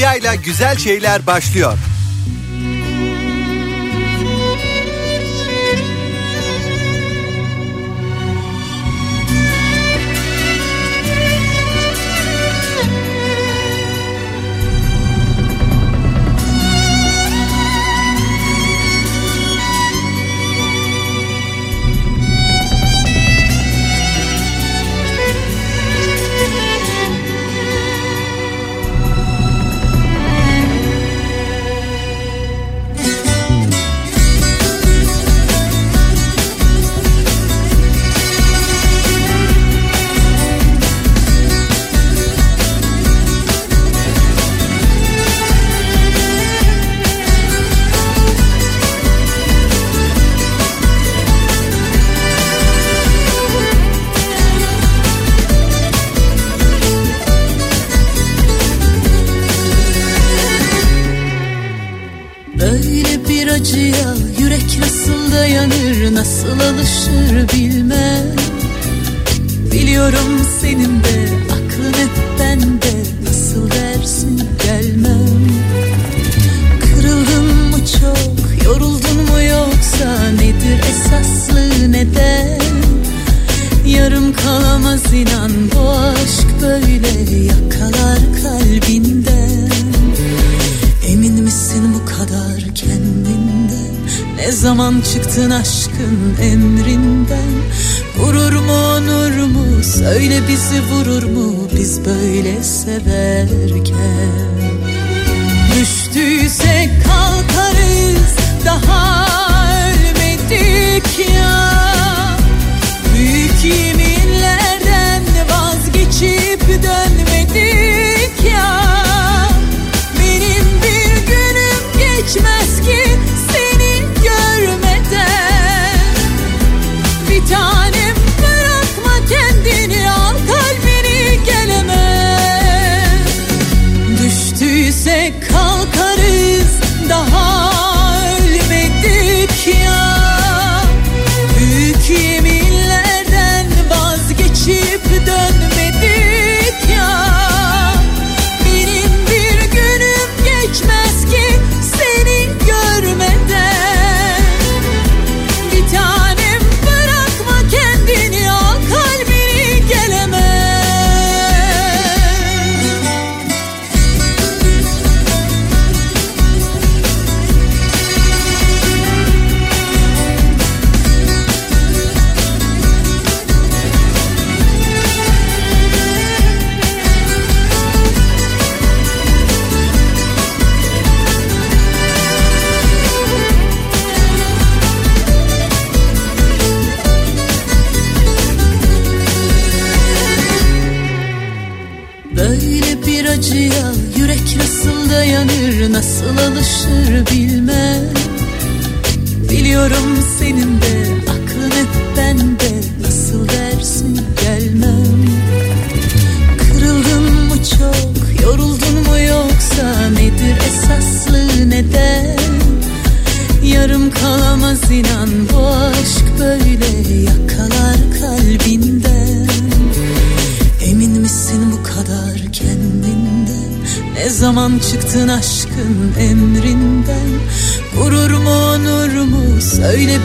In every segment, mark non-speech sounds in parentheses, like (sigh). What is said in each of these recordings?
Medya güzel şeyler başlıyor.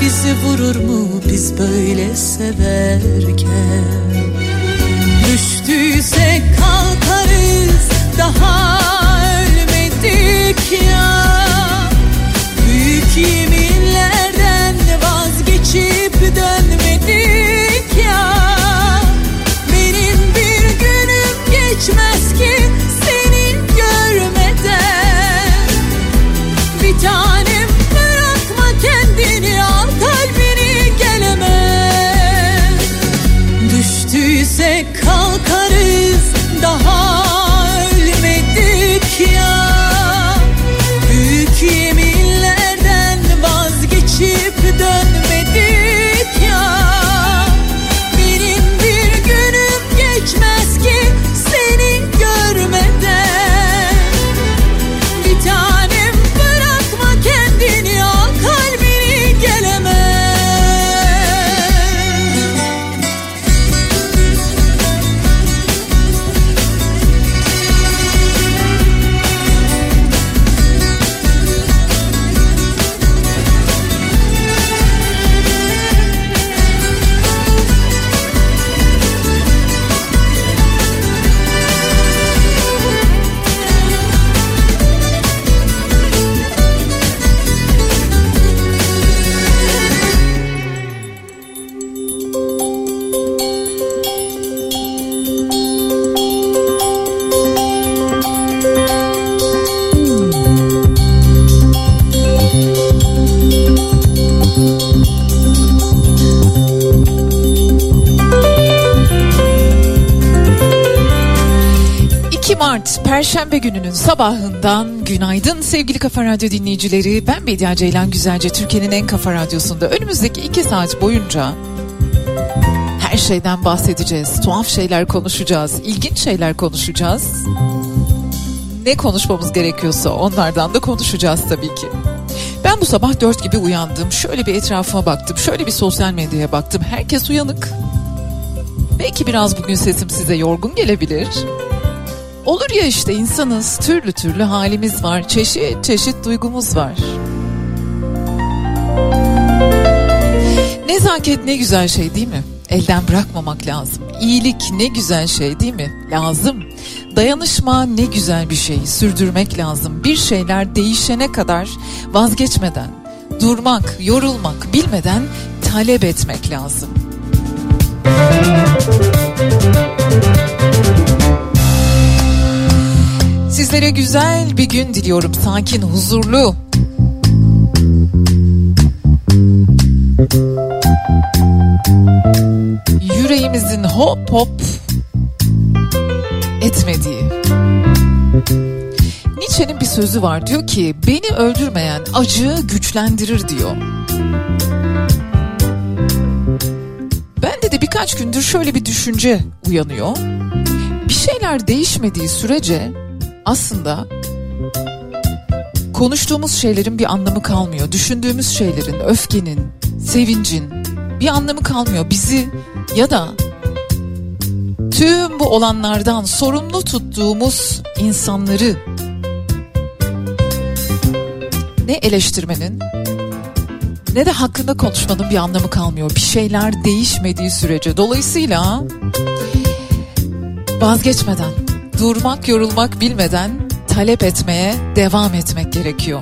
bizi vurur mu biz böyle severken? Sabahından günaydın sevgili Kafa Radyo dinleyicileri. Ben Bediye Ceylan Güzelce Türkiye'nin en kafa radyosunda önümüzdeki iki saat boyunca her şeyden bahsedeceğiz. Tuhaf şeyler konuşacağız, ilginç şeyler konuşacağız. Ne konuşmamız gerekiyorsa onlardan da konuşacağız tabii ki. Ben bu sabah dört gibi uyandım. Şöyle bir etrafıma baktım. Şöyle bir sosyal medyaya baktım. Herkes uyanık. Belki biraz bugün sesim size yorgun gelebilir. Olur ya işte insanız, türlü türlü halimiz var, çeşit çeşit duygumuz var. Nezaket ne güzel şey değil mi? Elden bırakmamak lazım. İyilik ne güzel şey değil mi? Lazım. Dayanışma ne güzel bir şey. Sürdürmek lazım. Bir şeyler değişene kadar vazgeçmeden, durmak, yorulmak bilmeden talep etmek lazım. Sizlere güzel bir gün diliyorum. Sakin, huzurlu. Yüreğimizin hop hop etmediği. Nietzsche'nin bir sözü var diyor ki beni öldürmeyen acı güçlendirir diyor. Bende de birkaç gündür şöyle bir düşünce uyanıyor. Bir şeyler değişmediği sürece aslında konuştuğumuz şeylerin bir anlamı kalmıyor. Düşündüğümüz şeylerin, öfkenin, sevincin bir anlamı kalmıyor. Bizi ya da tüm bu olanlardan sorumlu tuttuğumuz insanları ne eleştirmenin ne de hakkında konuşmanın bir anlamı kalmıyor. Bir şeyler değişmediği sürece. Dolayısıyla vazgeçmeden, durmak, yorulmak bilmeden talep etmeye devam etmek gerekiyor.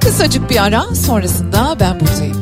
Kısacık bir ara sonrasında ben buradayım.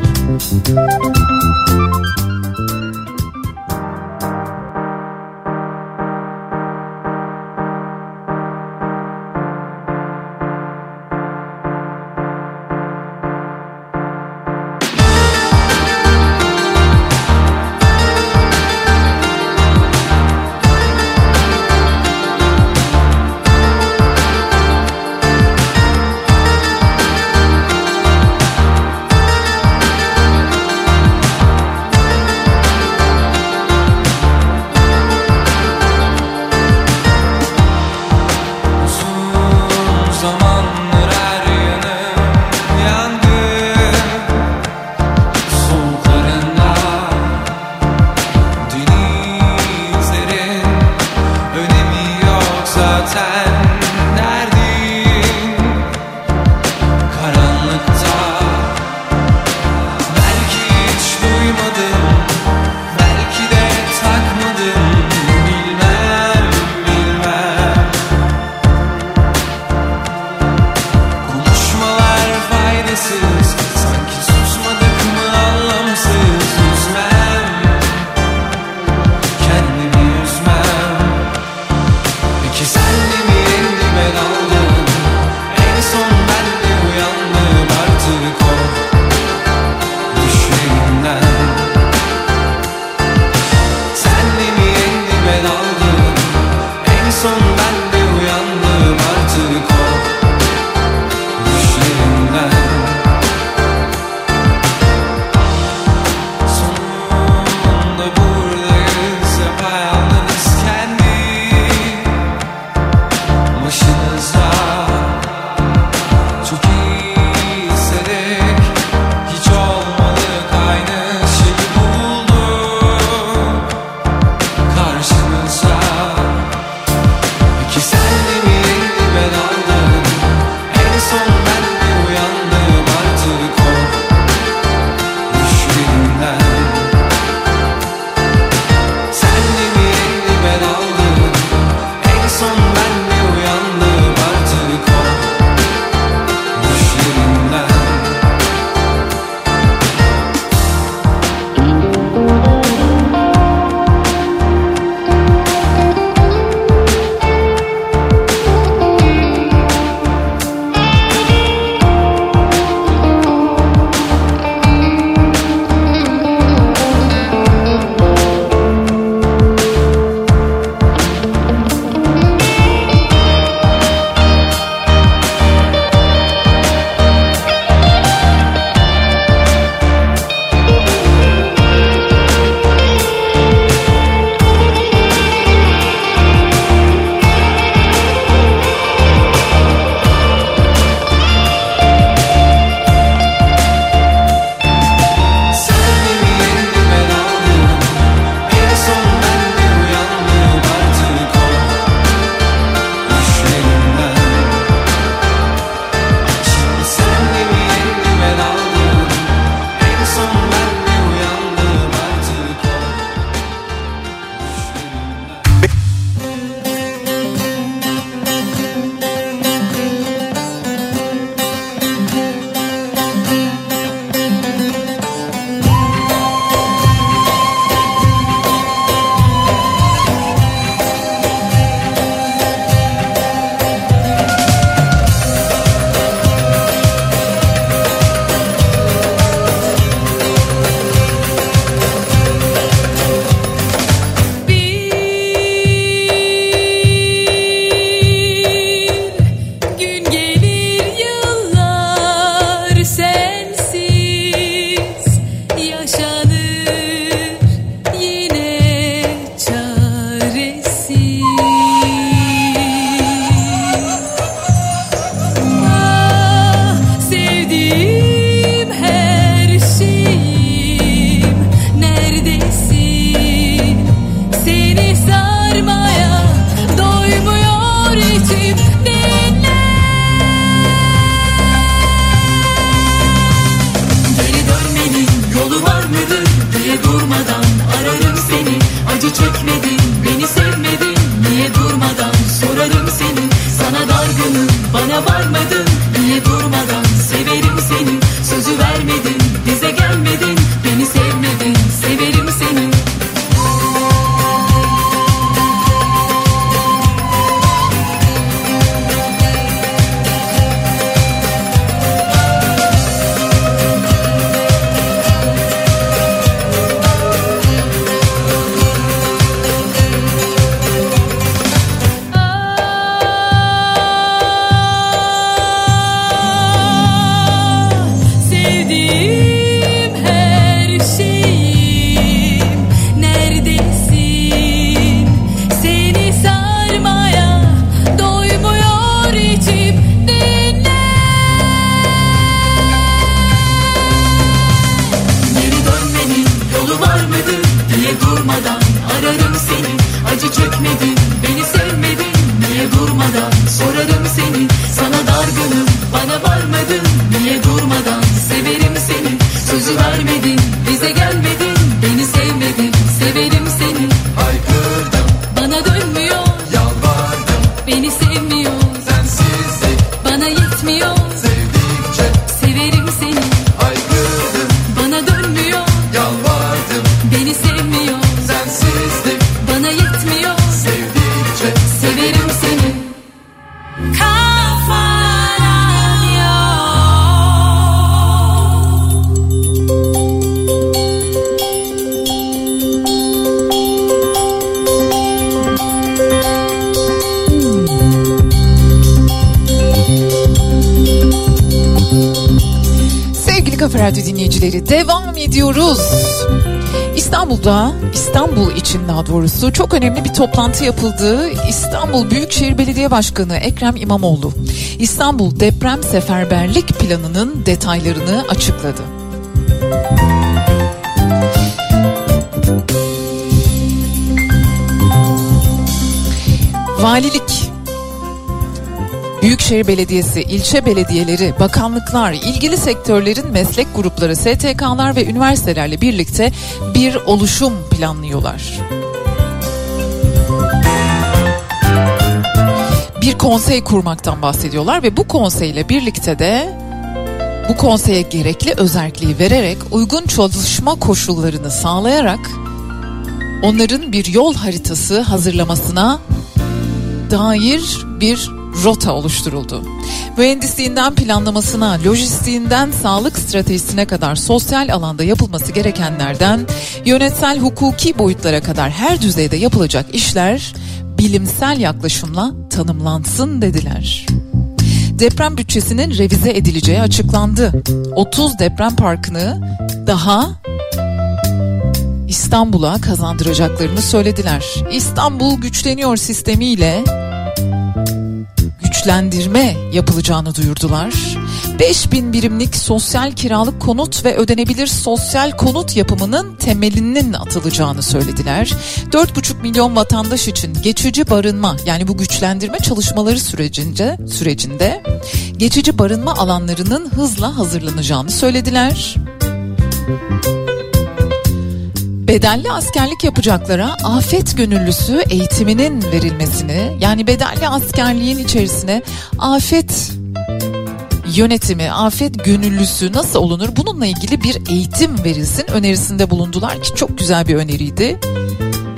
Doğrusu çok önemli bir toplantı yapıldı. İstanbul Büyükşehir Belediye Başkanı Ekrem İmamoğlu, İstanbul Deprem Seferberlik Planı'nın detaylarını açıkladı. Valilik, Büyükşehir Belediyesi, ilçe belediyeleri, bakanlıklar, ilgili sektörlerin meslek grupları, STK'lar ve üniversitelerle birlikte bir oluşum planlıyorlar. Konsey kurmaktan bahsediyorlar ve bu konseyle birlikte de bu konseye gerekli özelliği vererek uygun çalışma koşullarını sağlayarak onların bir yol haritası hazırlamasına dair bir rota oluşturuldu. Mühendisliğinden planlamasına, lojistiğinden sağlık stratejisine kadar sosyal alanda yapılması gerekenlerden yönetsel hukuki boyutlara kadar her düzeyde yapılacak işler bilimsel yaklaşımla tanımlansın dediler. Deprem bütçesinin revize edileceği açıklandı. 30 deprem parkını daha İstanbul'a kazandıracaklarını söylediler. İstanbul güçleniyor sistemiyle güçlendirme yapılacağını duyurdular. 5000 birimlik sosyal kiralık konut ve ödenebilir sosyal konut yapımının temelinin atılacağını söylediler. 4,5 milyon vatandaş için geçici barınma yani bu güçlendirme çalışmaları sürecince sürecinde geçici barınma alanlarının hızla hazırlanacağını söylediler. Bedelli askerlik yapacaklara afet gönüllüsü eğitiminin verilmesini yani bedelli askerliğin içerisine afet yönetimi, afet gönüllüsü nasıl olunur bununla ilgili bir eğitim verilsin önerisinde bulundular ki çok güzel bir öneriydi.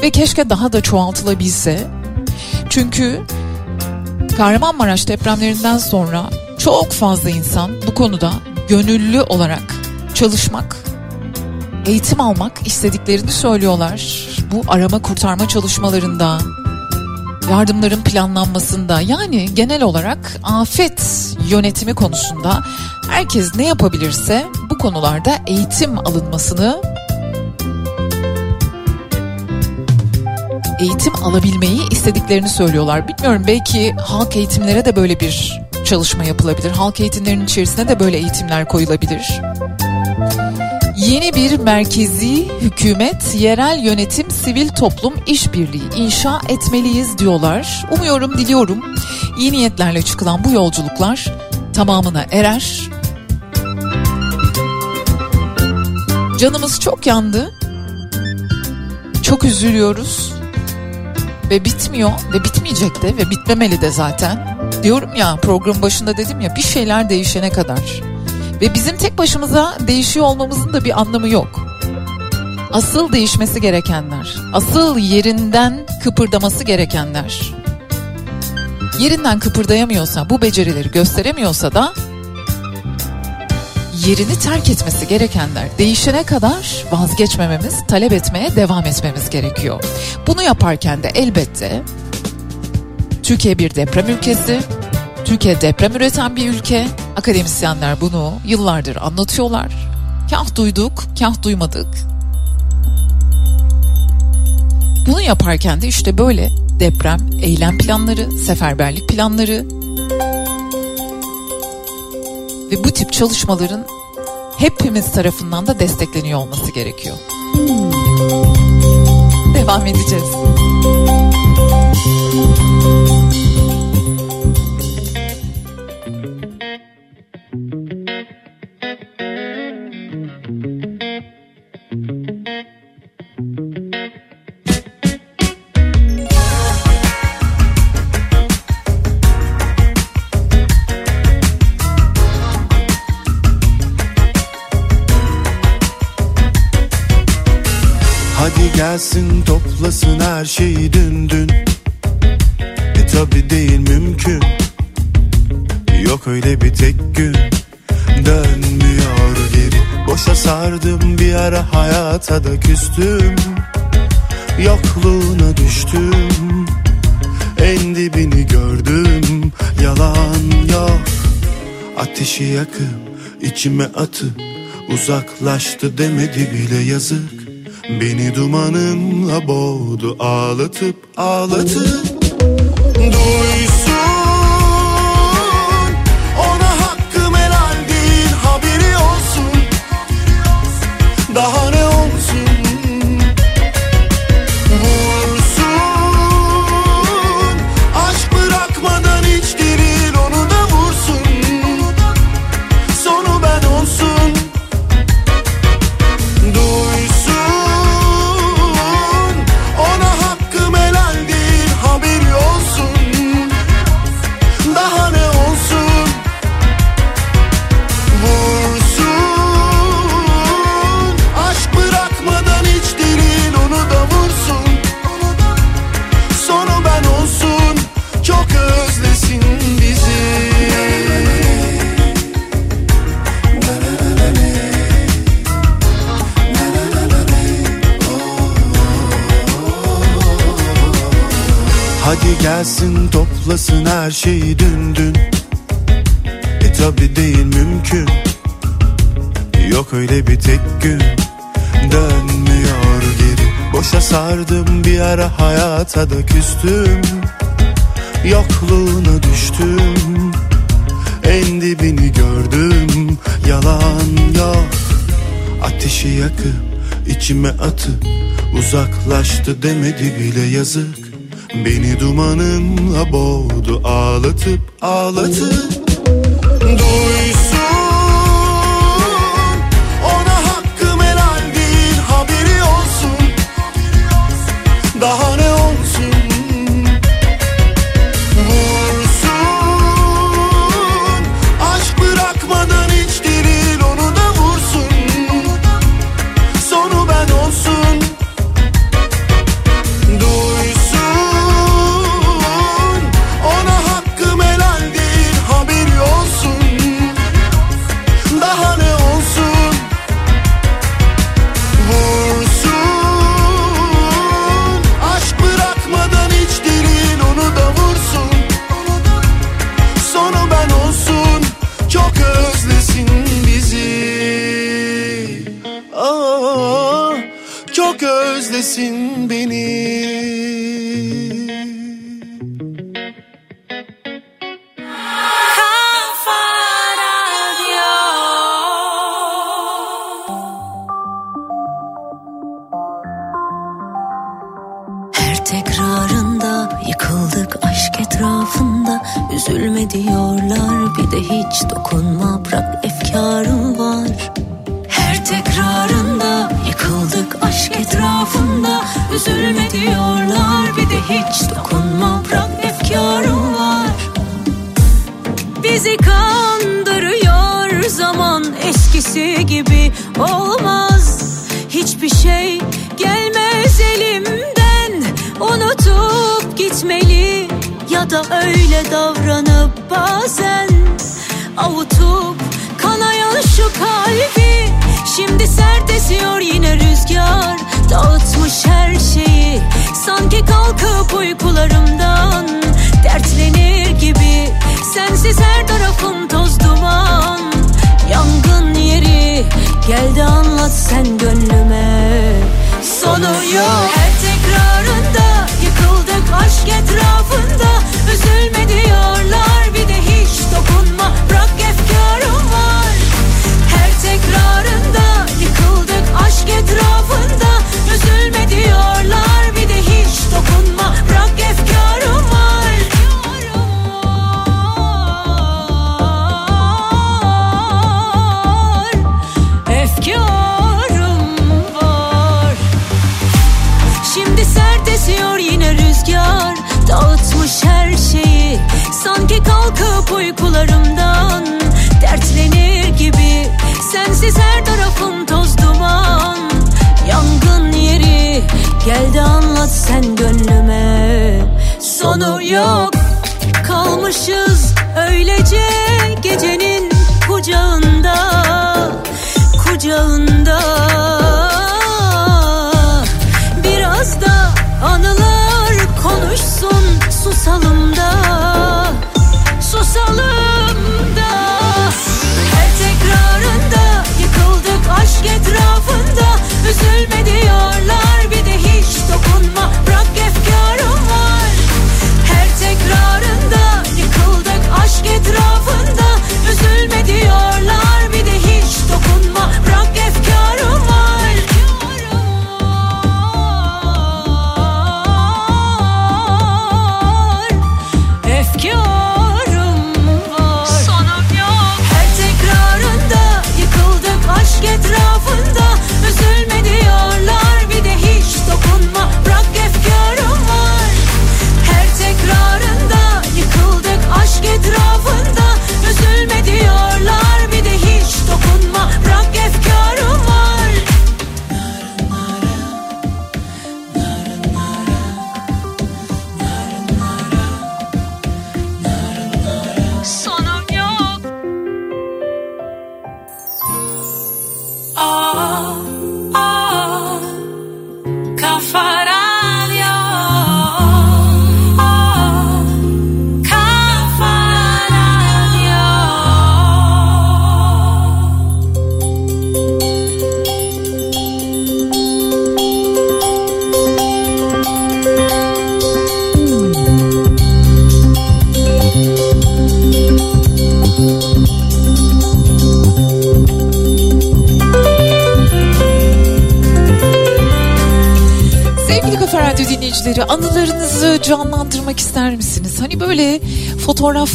Ve keşke daha da çoğaltılabilse. Çünkü Kahramanmaraş depremlerinden sonra çok fazla insan bu konuda gönüllü olarak çalışmak eğitim almak istediklerini söylüyorlar. Bu arama kurtarma çalışmalarında, yardımların planlanmasında yani genel olarak afet yönetimi konusunda herkes ne yapabilirse bu konularda eğitim alınmasını eğitim alabilmeyi istediklerini söylüyorlar. Bilmiyorum belki halk eğitimlere de böyle bir çalışma yapılabilir. Halk eğitimlerinin içerisine de böyle eğitimler koyulabilir. Yeni bir merkezi hükümet, yerel yönetim, sivil toplum işbirliği inşa etmeliyiz diyorlar. Umuyorum, diliyorum iyi niyetlerle çıkılan bu yolculuklar tamamına erer. Canımız çok yandı. Çok üzülüyoruz. Ve bitmiyor ve bitmeyecek de ve bitmemeli de zaten. Diyorum ya program başında dedim ya bir şeyler değişene kadar. Ve bizim tek başımıza değişiyor olmamızın da bir anlamı yok. Asıl değişmesi gerekenler, asıl yerinden kıpırdaması gerekenler. Yerinden kıpırdayamıyorsa, bu becerileri gösteremiyorsa da yerini terk etmesi gerekenler değişene kadar vazgeçmememiz, talep etmeye devam etmemiz gerekiyor. Bunu yaparken de elbette Türkiye bir deprem ülkesi, Türkiye deprem üreten bir ülke. Akademisyenler bunu yıllardır anlatıyorlar. Kah duyduk, kah duymadık. Bunu yaparken de işte böyle deprem, eylem planları, seferberlik planları ve bu tip çalışmaların hepimiz tarafından da destekleniyor olması gerekiyor. Devam edeceğiz. hayata da küstüm Yokluğuna düştüm. En dibini gördüm Yalan yok. Ateşi yakıp içime atıp Uzaklaştı demedi bile yazık. Beni dumanınla boğdu ağlatıp ağlatıp. Duy her şeyi dün dün. E tabi değil mümkün. Yok öyle bir tek gün. Dönmüyor geri. Boşa sardım bir ara hayata da küstüm. Yokluğuna düştüm. En dibini gördüm. Yalan yok. Ateşi yakıp içime atıp Uzaklaştı demedi bile yazık. Beni dumanınla boğdu ağlatıp ağlatıp. Duy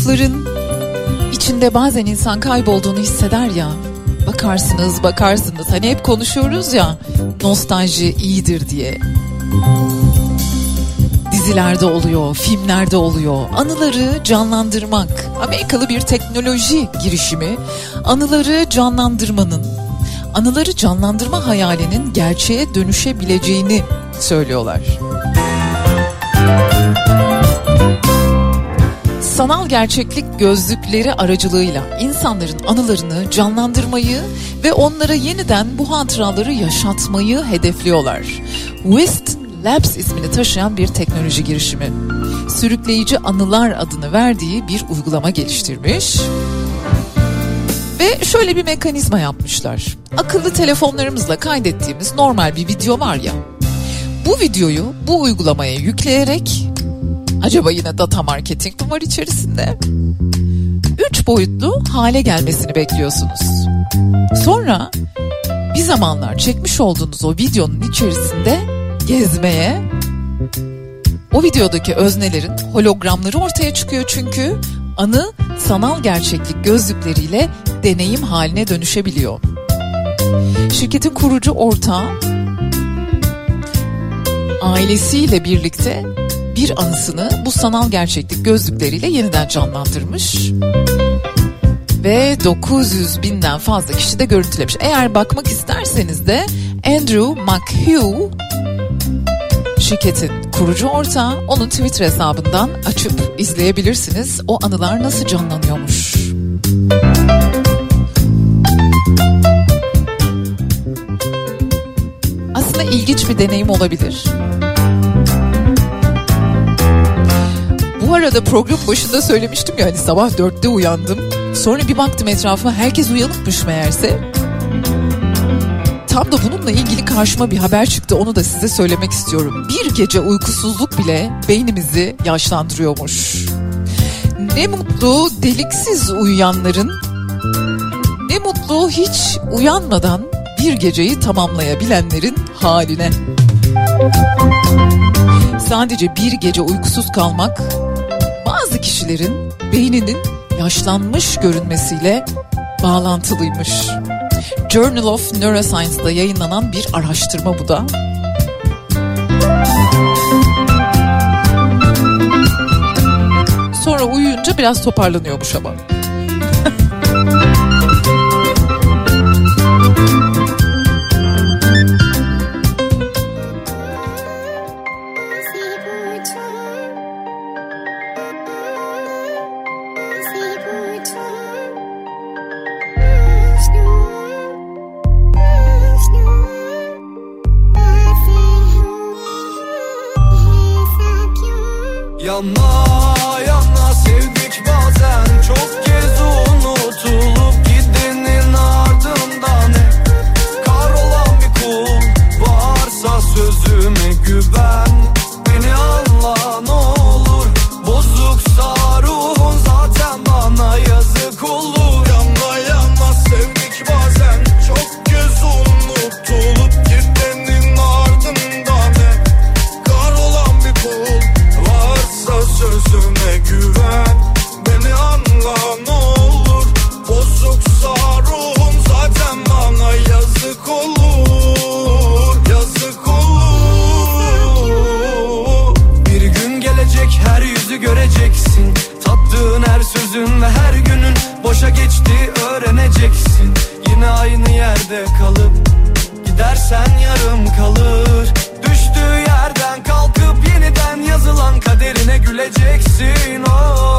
fotoğrafların içinde bazen insan kaybolduğunu hisseder ya. Bakarsınız bakarsınız hani hep konuşuyoruz ya nostalji iyidir diye. Dizilerde oluyor, filmlerde oluyor. Anıları canlandırmak. Amerikalı bir teknoloji girişimi anıları canlandırmanın, anıları canlandırma hayalinin gerçeğe dönüşebileceğini söylüyorlar. Sanal gerçeklik gözlükleri aracılığıyla insanların anılarını canlandırmayı ve onlara yeniden bu hatıraları yaşatmayı hedefliyorlar. West Labs ismini taşıyan bir teknoloji girişimi. Sürükleyici anılar adını verdiği bir uygulama geliştirmiş. Ve şöyle bir mekanizma yapmışlar. Akıllı telefonlarımızla kaydettiğimiz normal bir video var ya. Bu videoyu bu uygulamaya yükleyerek acaba yine data marketing mi var içerisinde? Üç boyutlu hale gelmesini bekliyorsunuz. Sonra bir zamanlar çekmiş olduğunuz o videonun içerisinde gezmeye o videodaki öznelerin hologramları ortaya çıkıyor çünkü anı sanal gerçeklik gözlükleriyle deneyim haline dönüşebiliyor. Şirketin kurucu ortağı ailesiyle birlikte bir anısını bu sanal gerçeklik gözlükleriyle yeniden canlandırmış. Ve 900 binden fazla kişi de görüntülemiş. Eğer bakmak isterseniz de Andrew McHugh şirketin kurucu ortağı onun Twitter hesabından açıp izleyebilirsiniz. O anılar nasıl canlanıyormuş. Aslında ilginç bir deneyim olabilir. Arada program başında söylemiştim ya hani sabah dörtte uyandım. Sonra bir baktım etrafıma herkes uyanıkmış meğerse. Tam da bununla ilgili karşıma bir haber çıktı onu da size söylemek istiyorum. Bir gece uykusuzluk bile beynimizi yaşlandırıyormuş. Ne mutlu deliksiz uyuyanların ne mutlu hiç uyanmadan bir geceyi tamamlayabilenlerin haline. Sadece bir gece uykusuz kalmak kişilerin beyninin yaşlanmış görünmesiyle bağlantılıymış. Journal of Neuroscience'da yayınlanan bir araştırma bu da. Sonra uyuyunca biraz toparlanıyormuş ama. (laughs) geride kalıp Gidersen yarım kalır Düştüğü yerden kalkıp yeniden yazılan kaderine güleceksin oh.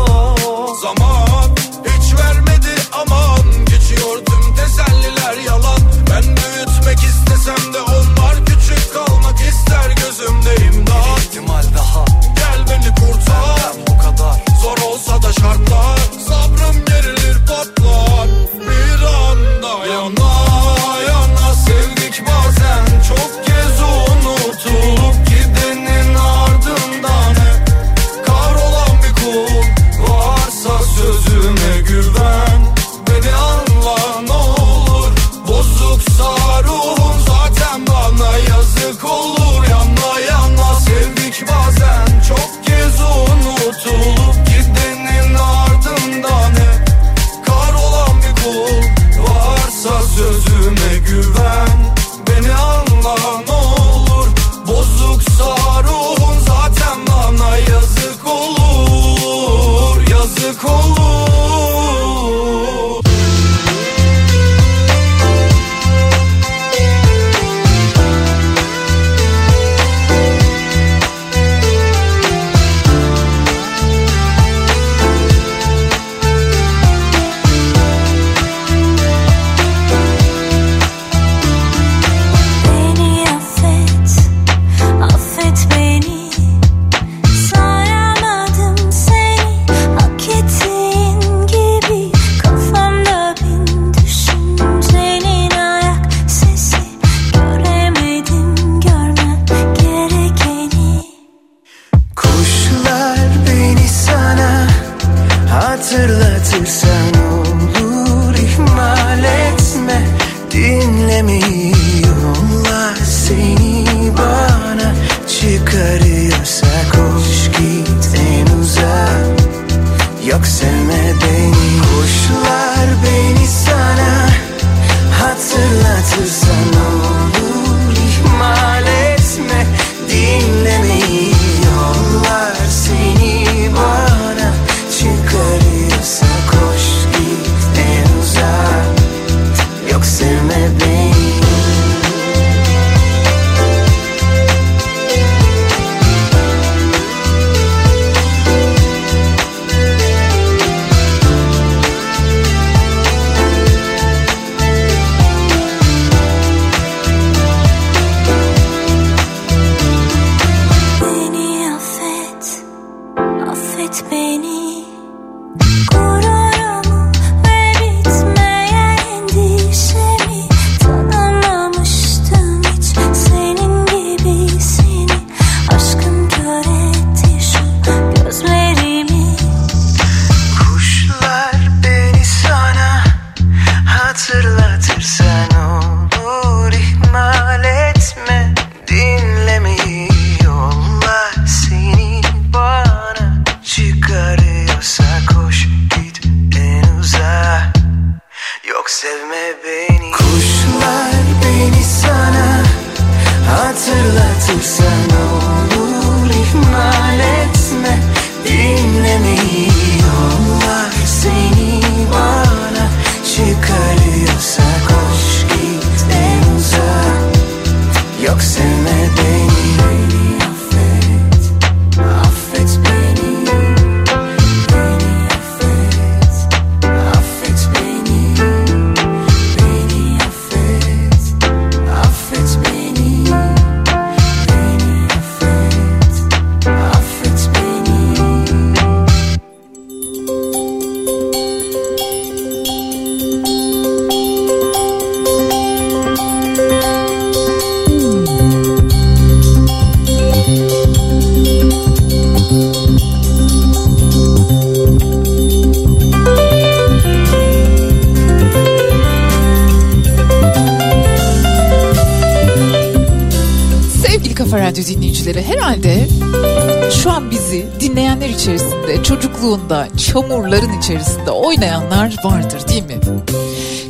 Çocukluğunda çamurların içerisinde oynayanlar vardır değil mi?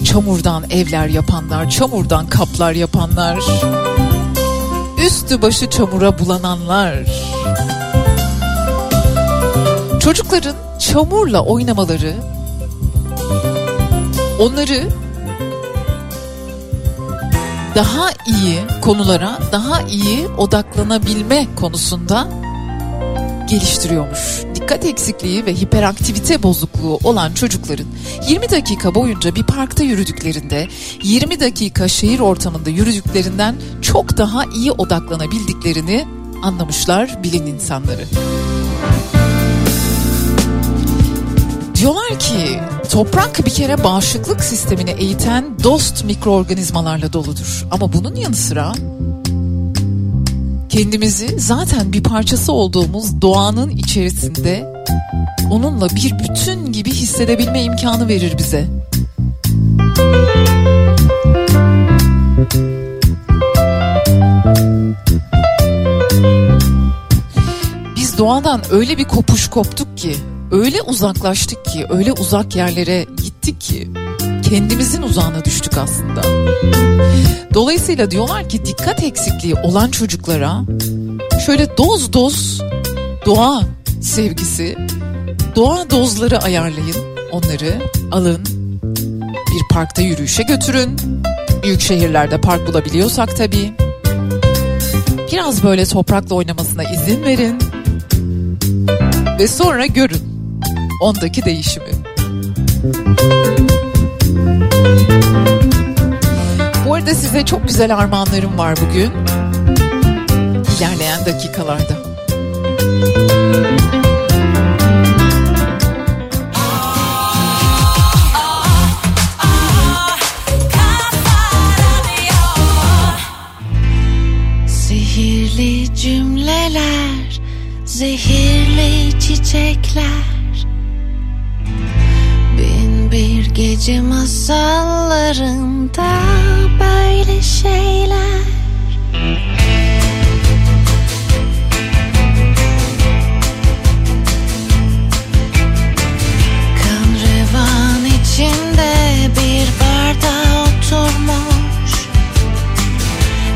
Çamurdan evler yapanlar, çamurdan kaplar yapanlar, üstü başı çamura bulananlar. Çocukların çamurla oynamaları onları daha iyi konulara daha iyi odaklanabilme konusunda geliştiriyormuş. Dikkat eksikliği ve hiperaktivite bozukluğu olan çocukların 20 dakika boyunca bir parkta yürüdüklerinde 20 dakika şehir ortamında yürüdüklerinden çok daha iyi odaklanabildiklerini anlamışlar bilim insanları. Diyorlar ki toprak bir kere bağışıklık sistemini eğiten dost mikroorganizmalarla doludur. Ama bunun yanı sıra kendimizi zaten bir parçası olduğumuz doğanın içerisinde onunla bir bütün gibi hissedebilme imkanı verir bize. Biz doğadan öyle bir kopuş koptuk ki öyle uzaklaştık ki, öyle uzak yerlere kendimizin uzağına düştük aslında. Dolayısıyla diyorlar ki dikkat eksikliği olan çocuklara şöyle doz doz doğa sevgisi, doğa dozları ayarlayın. Onları alın, bir parkta yürüyüşe götürün. Büyük şehirlerde park bulabiliyorsak tabii. Biraz böyle toprakla oynamasına izin verin. Ve sonra görün ondaki değişimi. Arada size çok güzel armağanlarım var bugün. İlerleyen dakikalarda. Sihirli cümleler, zehirli çiçekler gece masallarında böyle şeyler. Kan revan içinde bir barda oturmuş.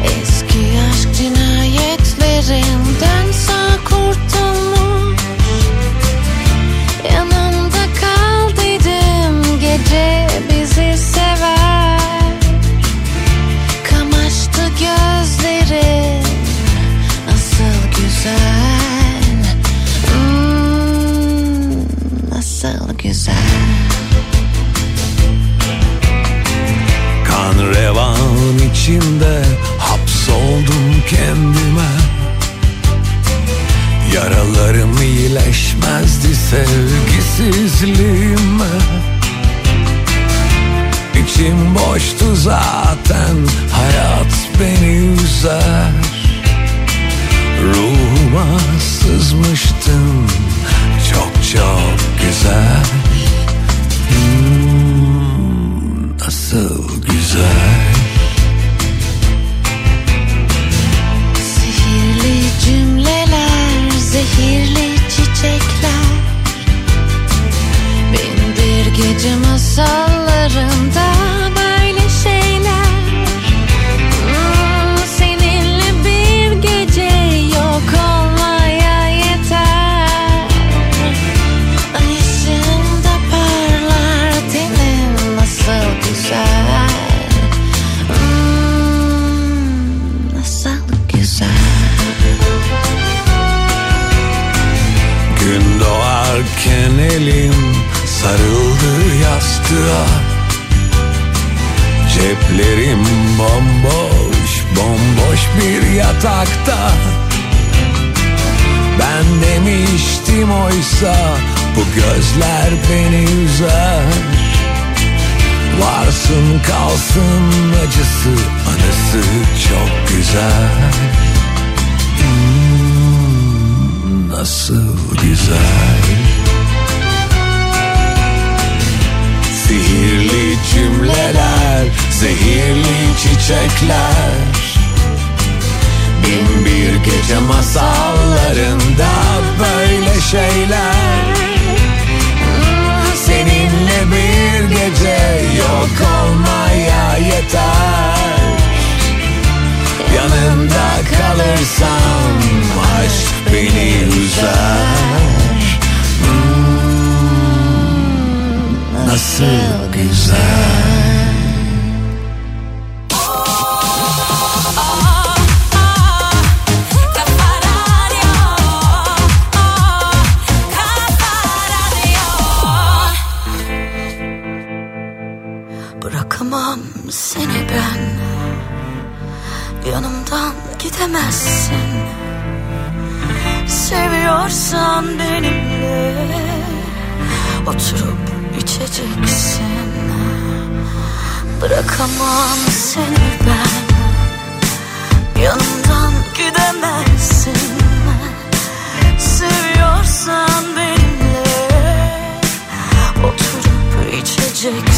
Eski aşk cinayetlerinden sağ kurtulmuş kendime. Yaralarım iyileşmezdi sevgisizliğime. İçim boştu zaten hayat beni üzer. Ruhuma sızmıştın çok çok güzel. Hmm, nasıl güzel gece masallarında yastığa Ceplerim bomboş, bomboş bir yatakta. Ben demiştim oysa bu gözler beni üzer. Varsın kalsın acısı anısı çok güzel. Hmm, Nasıl güzel Sihirli cümleler, zehirli çiçekler. Bin bir gece masallarında böyle şeyler. Seninle bir gece yok olmaya yeter. Yanında kalırsam aşk beni üzer. nasıl güzel? Bırakamam seni ben. Yanımdan gidemezsin. Seviyorsan benimle. Oturup geçeceksin. Bırakamam seni ben. Yanından gidemezsin. Seviyorsan benimle Oturup içeceksin.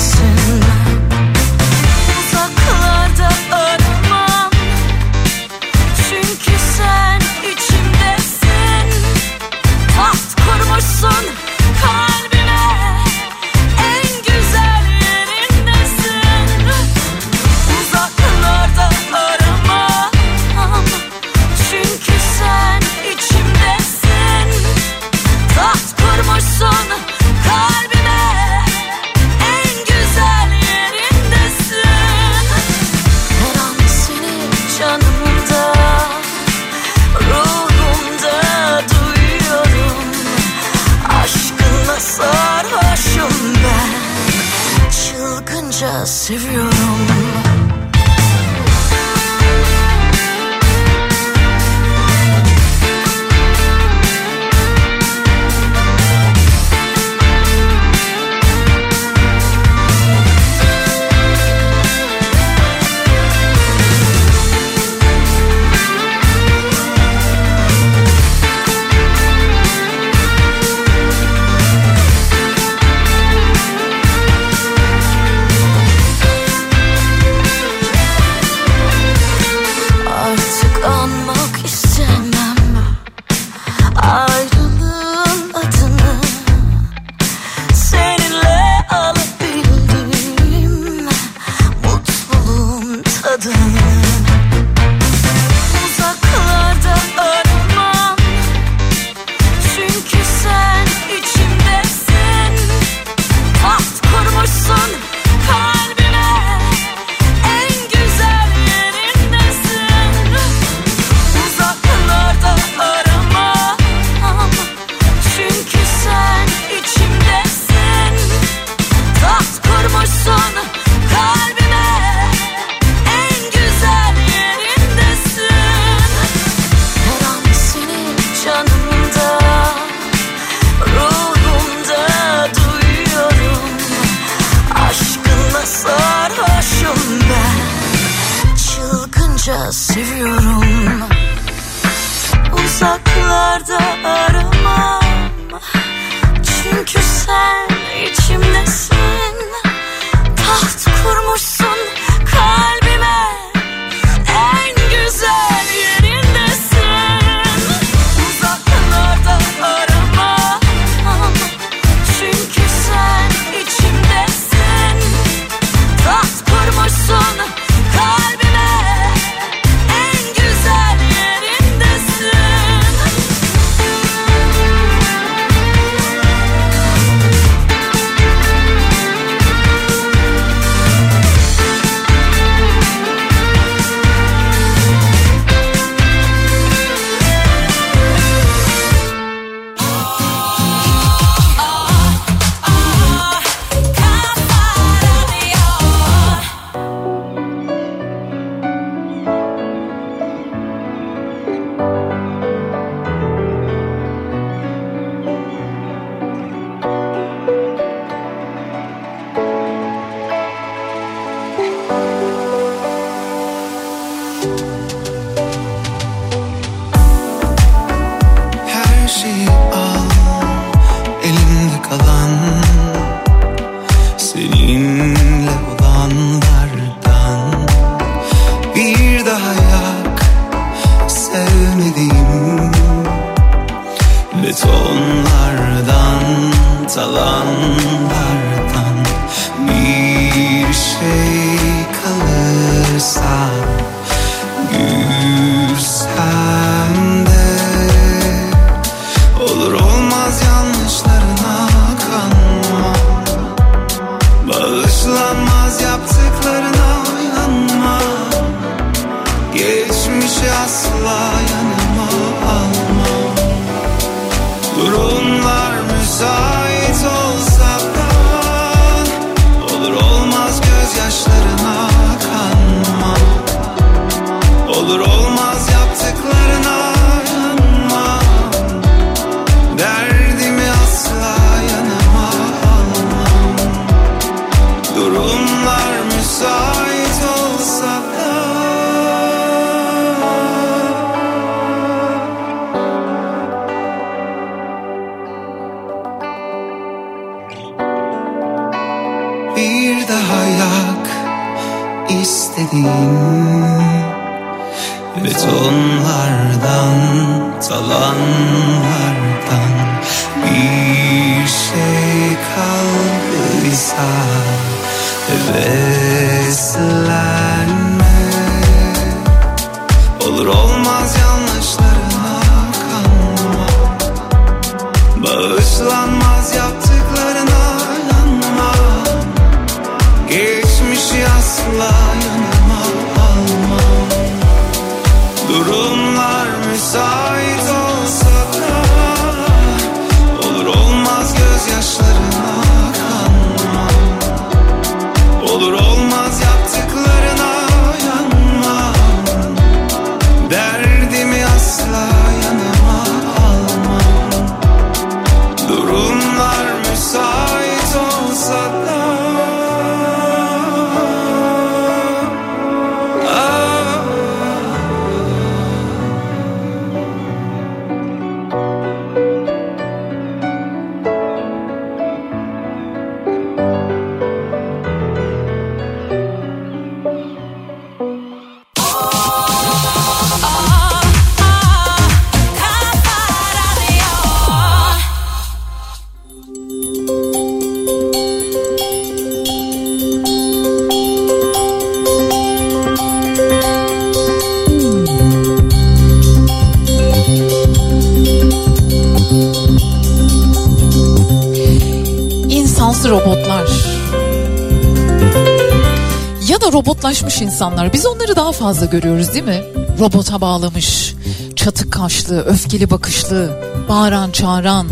İnsanlar. Biz onları daha fazla görüyoruz değil mi? Robota bağlamış, çatık kaşlı, öfkeli bakışlı, bağıran çağıran,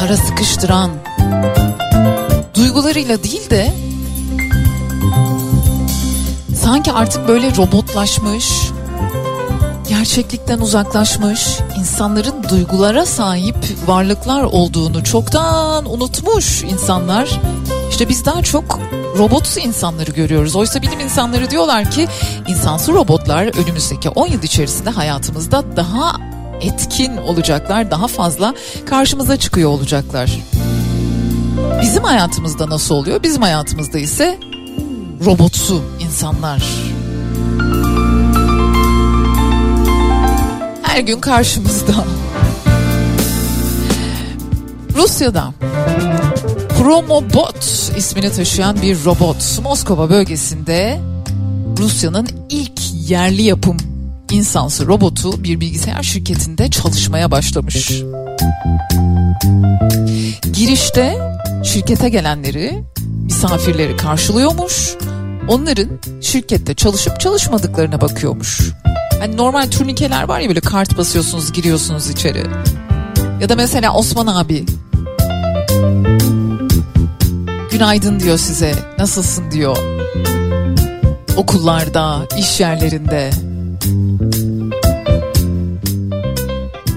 para sıkıştıran, duygularıyla değil de sanki artık böyle robotlaşmış, gerçeklikten uzaklaşmış, insanların duygulara sahip varlıklar olduğunu çoktan unutmuş insanlar. İşte biz daha çok robotsu insanları görüyoruz. Oysa bilim insanları diyorlar ki insansı robotlar önümüzdeki 10 yıl içerisinde hayatımızda daha etkin olacaklar, daha fazla karşımıza çıkıyor olacaklar. Bizim hayatımızda nasıl oluyor? Bizim hayatımızda ise robotsu insanlar. Her gün karşımızda. Rusya'da Promobot ismini taşıyan bir robot Moskova bölgesinde Rusya'nın ilk yerli yapım insansı robotu bir bilgisayar şirketinde çalışmaya başlamış. Girişte şirkete gelenleri, misafirleri karşılıyormuş. Onların şirkette çalışıp çalışmadıklarına bakıyormuş. Hani normal turnikeler var ya böyle kart basıyorsunuz giriyorsunuz içeri. Ya da mesela Osman abi günaydın diyor size nasılsın diyor. Okullarda, iş yerlerinde.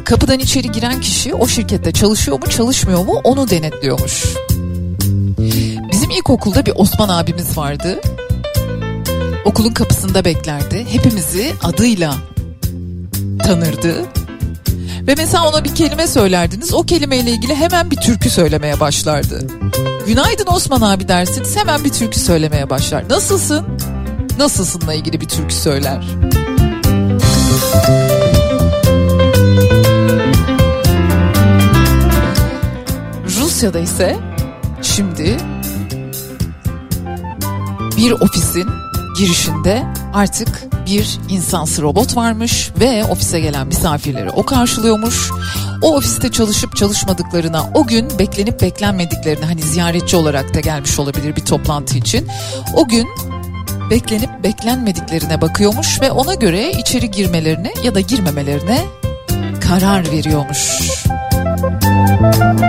Kapıdan içeri giren kişi o şirkette çalışıyor mu çalışmıyor mu onu denetliyormuş. Bizim ilkokulda bir Osman abimiz vardı. Okulun kapısında beklerdi. Hepimizi adıyla tanırdı. Ve mesela ona bir kelime söylerdiniz. O kelimeyle ilgili hemen bir türkü söylemeye başlardı. Günaydın Osman abi dersiniz hemen bir türkü söylemeye başlar. Nasılsın? Nasılsınla ilgili bir türkü söyler. Rusya'da ise şimdi bir ofisin girişinde artık bir insansı robot varmış ve ofise gelen misafirleri o karşılıyormuş. O ofiste çalışıp çalışmadıklarına, o gün beklenip beklenmediklerine hani ziyaretçi olarak da gelmiş olabilir bir toplantı için. O gün beklenip beklenmediklerine bakıyormuş ve ona göre içeri girmelerine ya da girmemelerine karar veriyormuş. karşıma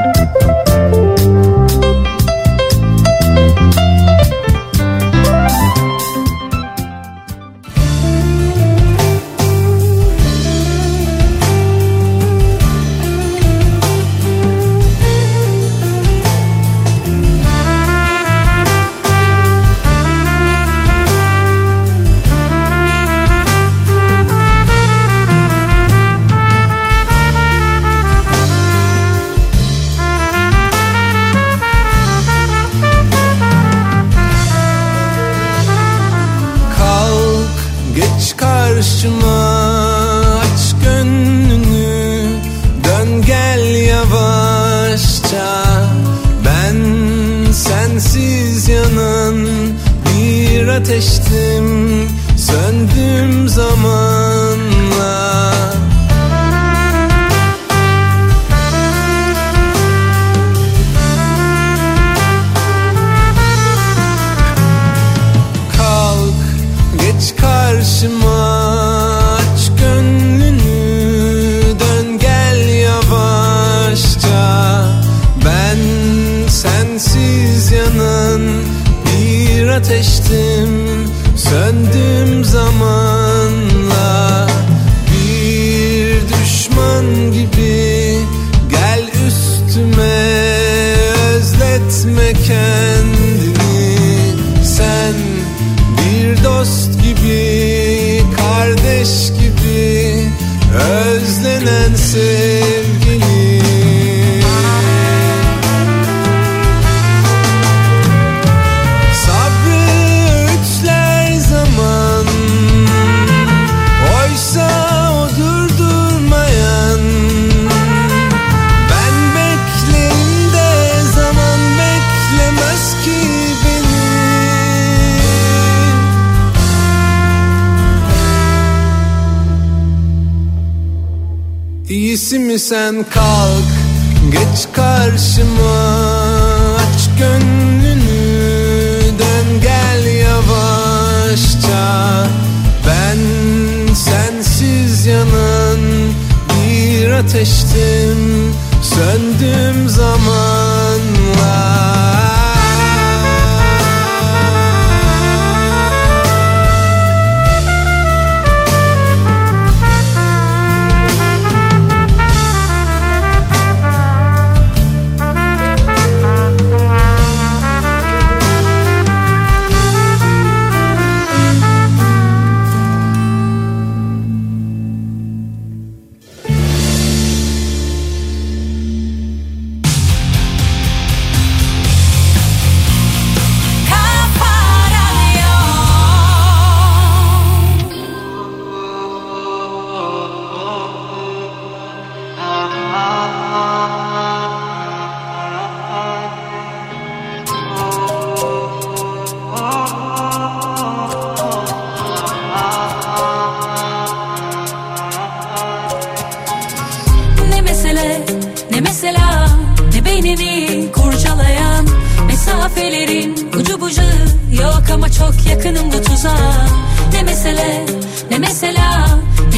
çok yakınım bu tuzağa. Ne mesele ne mesela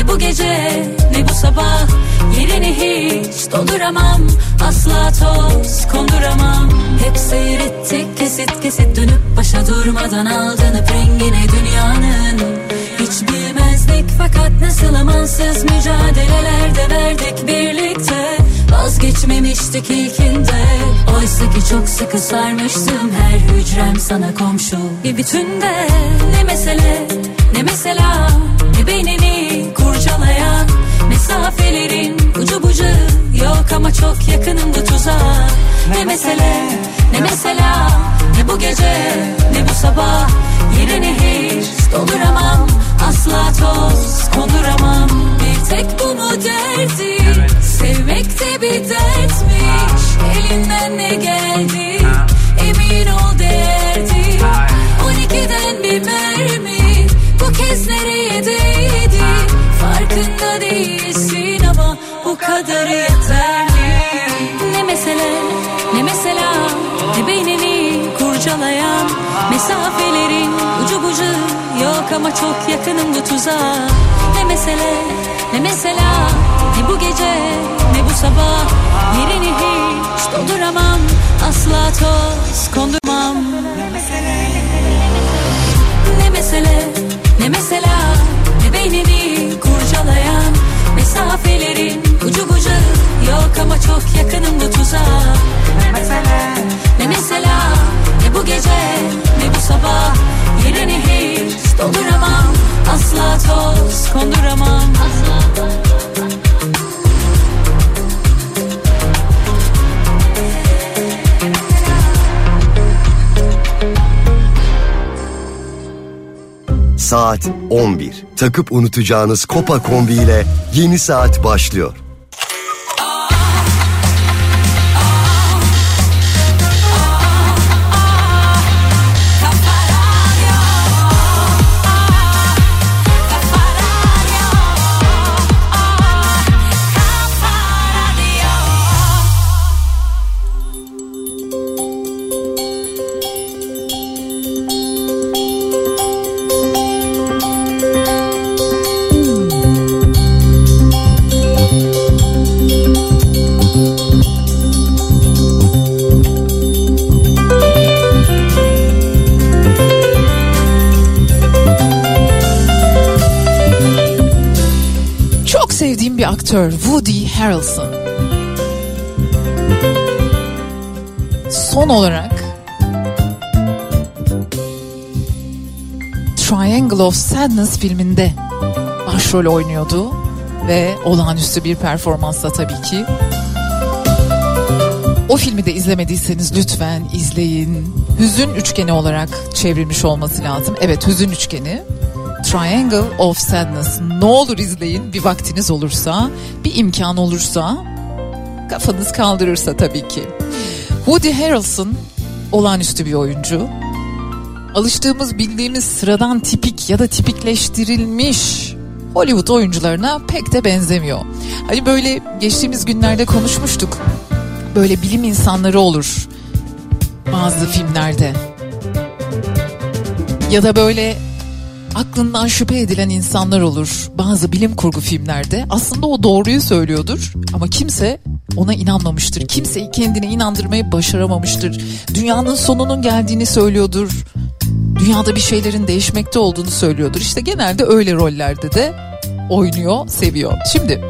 bu gece ne bu sabah? Yerini hiç dolduramam asla toz konduramam. Hep seyrettik kesit kesit dönüp başa durmadan aldanıp rengine dünyanın. Hiç bilmezdik fakat nasıl amansız mücadelelerde verdik birlikte. Vazgeçmemiştik ilkinde Oysa ki çok sıkı sarmıştım. Her hücrem sana komşu Bir bütünde ne mesele ne mesela ne beynini Mesafelerin ucu bucağı yok ama çok yakınım bu tuzağa Ne mesele ne mesela ne bu gece ne bu sabah. Yerini hiç dolduramam. Asla toz konduramam. Bir tek bu mu derdi sevmek de bir dertmiş. Elinden ne geldi? Emin ol değerdi 12'den bir mermi. Bu kez nereye değdi? Farkında değilsin bu kadarı yeterli. Ne mesele ne mesela ne beynini kurcalayan Mesafelerin ucu bucağı yok ama çok yakınım bu tuzağa Ne mesele ne mesela ne bu gece ne bu sabah? Yerini hiç dolduramam asla toz kondurmam. Ne mesele? Ne mesela ne beynini kurcalayan Mesafelerin ucu bucağı yok ama çok yakınım bu tuzağa. Ne mesele. Ne mesela ne bu gece? Ne bu sabah? Yerini hiç dolduramam. Asla toz konduramam. Asla Saat 11. Takıp unutacağınız Kopa kombi ile yeni saat başlıyor. Aktör Woody Harrelson. Son olarak Triangle of Sadness filminde başrol oynuyordu ve olağanüstü bir performansla tabii ki. O filmi de izlemediyseniz lütfen izleyin. Hüzün üçgeni olarak çevrilmiş olması lazım. Evet hüzün üçgeni. Triangle of Sadness. Ne olur izleyin bir vaktiniz olursa, bir imkan olursa, kafanız kaldırırsa tabii ki. Woody Harrelson olağanüstü bir oyuncu. Alıştığımız bildiğimiz sıradan tipik ya da tipikleştirilmiş Hollywood oyuncularına pek de benzemiyor. Hani böyle geçtiğimiz günlerde konuşmuştuk. Böyle bilim insanları olur bazı filmlerde. Ya da böyle aklından şüphe edilen insanlar olur bazı bilim kurgu filmlerde. Aslında o doğruyu söylüyordur ama kimse ona inanmamıştır. Kimseyi kendine inandırmayı başaramamıştır. Dünyanın sonunun geldiğini söylüyordur. Dünyada bir şeylerin değişmekte olduğunu söylüyordur. İşte genelde öyle rollerde de oynuyor, seviyor. Şimdi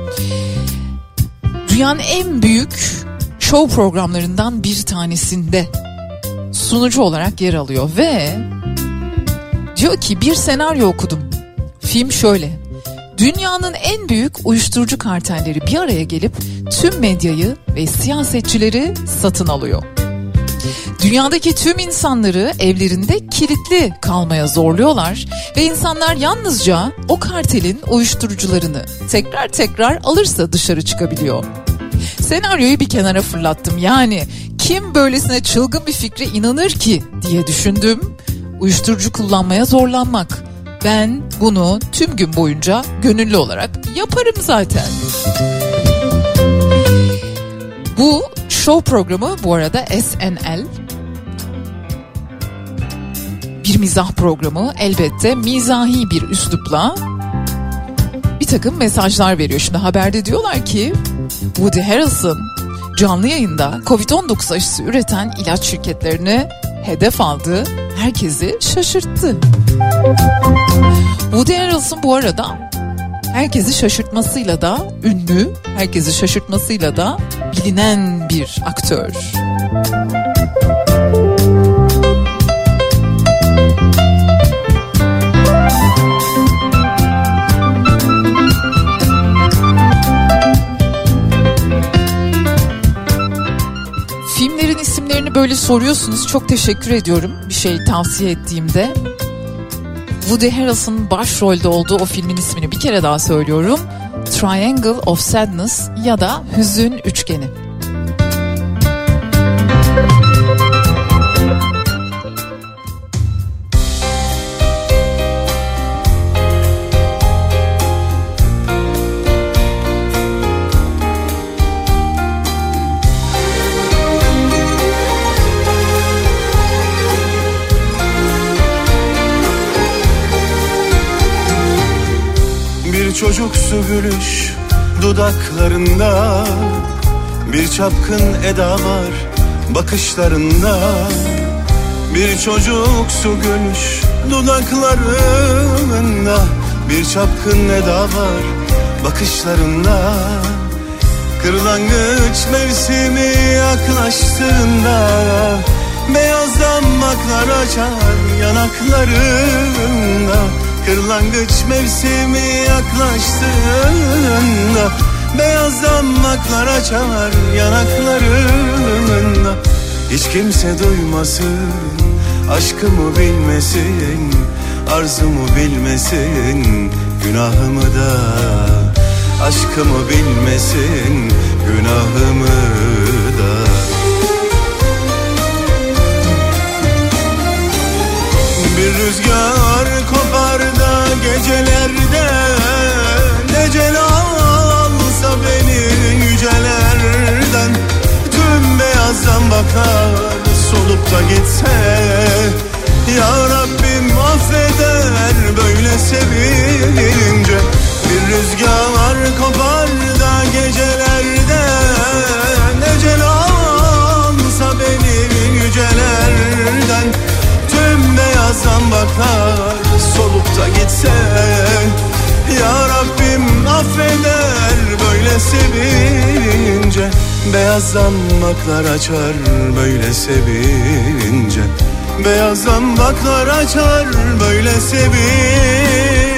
dünyanın en büyük show programlarından bir tanesinde sunucu olarak yer alıyor ve Diyor ki bir senaryo okudum. Film şöyle. Dünyanın en büyük uyuşturucu kartelleri bir araya gelip tüm medyayı ve siyasetçileri satın alıyor. Dünyadaki tüm insanları evlerinde kilitli kalmaya zorluyorlar ve insanlar yalnızca o kartelin uyuşturucularını tekrar tekrar alırsa dışarı çıkabiliyor. Senaryoyu bir kenara fırlattım. Yani kim böylesine çılgın bir fikre inanır ki diye düşündüm uyuşturucu kullanmaya zorlanmak. Ben bunu tüm gün boyunca gönüllü olarak yaparım zaten. Bu show programı bu arada SNL. Bir mizah programı elbette mizahi bir üslupla bir takım mesajlar veriyor. Şimdi haberde diyorlar ki Woody Harrelson canlı yayında Covid-19 aşısı üreten ilaç şirketlerini hedef aldı, herkesi şaşırttı. Woody Harrelson bu arada herkesi şaşırtmasıyla da ünlü, herkesi şaşırtmasıyla da bilinen bir aktör. Böyle soruyorsunuz. Çok teşekkür ediyorum bir şey tavsiye ettiğimde. Woody Harrelson'ın başrolde olduğu o filmin ismini bir kere daha söylüyorum. Triangle of Sadness ya da Hüzün Üçgeni. Çocuksu gülüş dudaklarında. Bir çapkın eda var bakışlarında. Bir çocuksu gülüş dudaklarında. Bir çapkın eda var bakışlarında. Kırlangıç mevsimi yaklaştığında Beyaz damaklar açar yanaklarında Kırlangıç mevsimi yaklaştığında Beyaz damaklar açar yanaklarında Hiç kimse duymasın Aşkımı bilmesin Arzumu bilmesin günahımı da Aşkımı bilmesin günahımı da. Bir rüzgar da gecelerde. Ne alsa beni yücelerden. Tüm beyazdan bakar solup da gitse. Ya Rabbim affeder böyle sevince Bir rüzgar kopar da gecelerde. Ne alsa beni yücelerden. Tüm beyazdan bakar solup da gitse Ya Rabbim affeder böyle sevince. Beyaz zambaklar açar böyle sevince. Beyaz zambaklar açar böyle sevince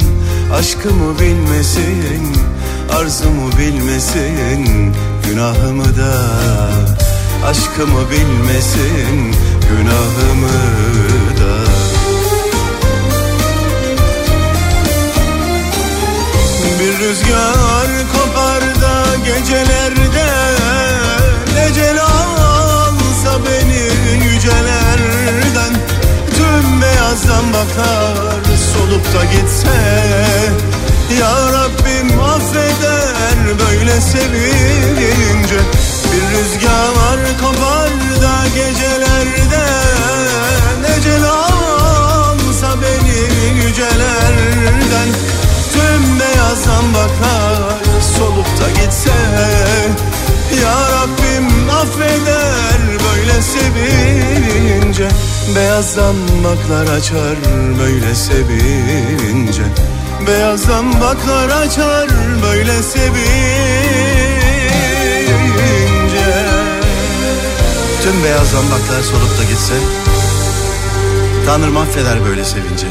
Aşkımı bilmesin Arzumu bilmesin Günahımı da. Aşkımı bilmesin Günahımı da. Bir rüzgar kopar da gecelerde Ne alsa beni yücelerden. Tüm beyazdan bakar solup da gitse Ya Rabbim affeder böyle sevince Bir rüzgar kopar da gecelerde Ne alsa beni yücelerden. Tüm beyazdan bakar solup da gitse Ya Rabbim affeder böyle sevince. Beyaz zambaklar açar böyle sevince. Beyaz zambaklar açar böyle sevince. Tüm beyaz zambaklar solup da gitse Tanrım affeder böyle sevince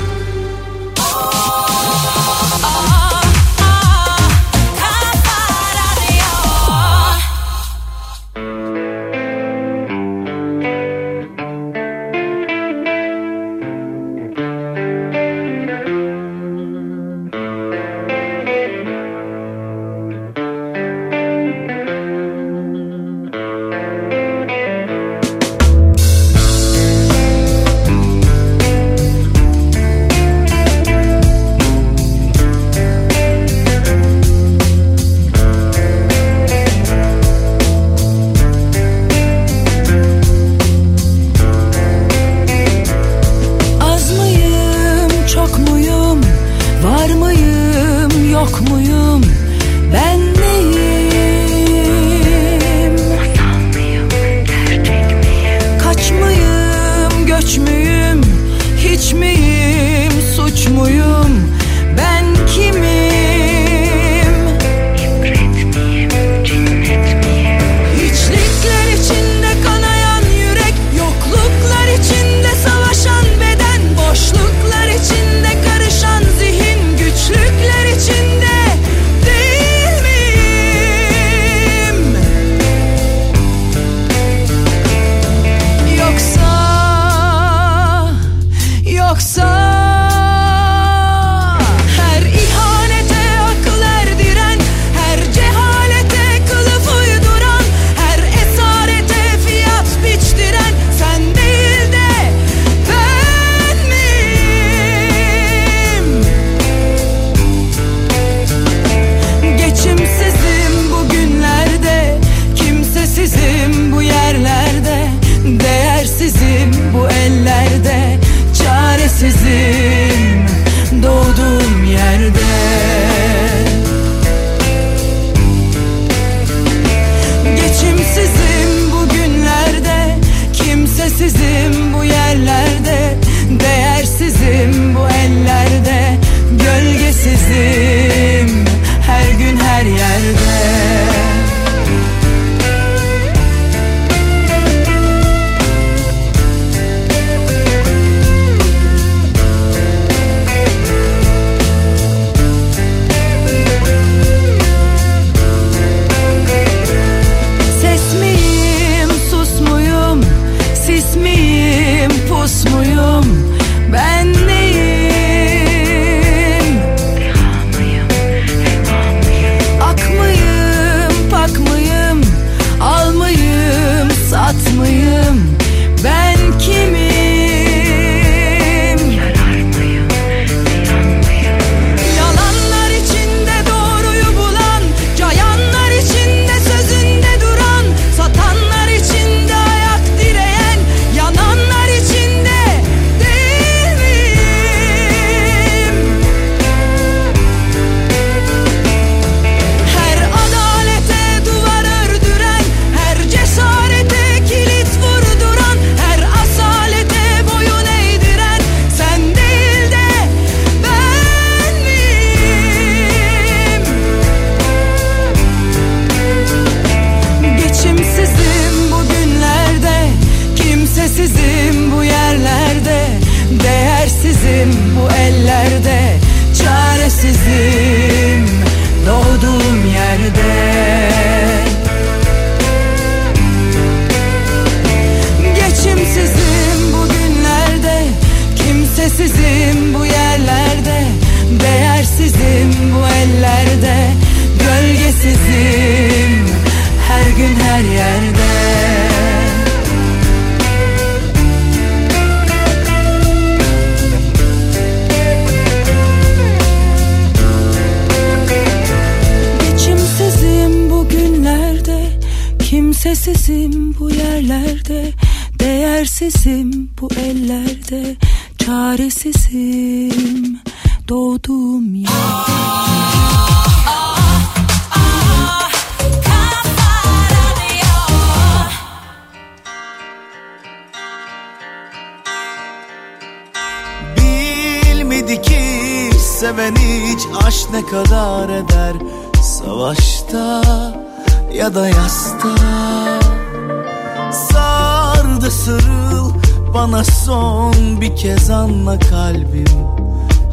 Yanma kalbim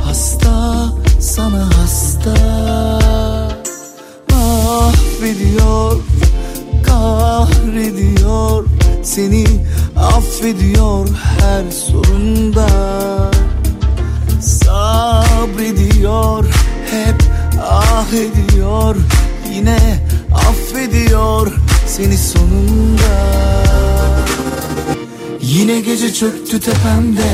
hasta sana hasta. Mahvediyor kahrediyor Seni affediyor her sorunda. Sabrediyor hep ah ediyor Yine affediyor seni sonunda. Yine gece çöktü tepemde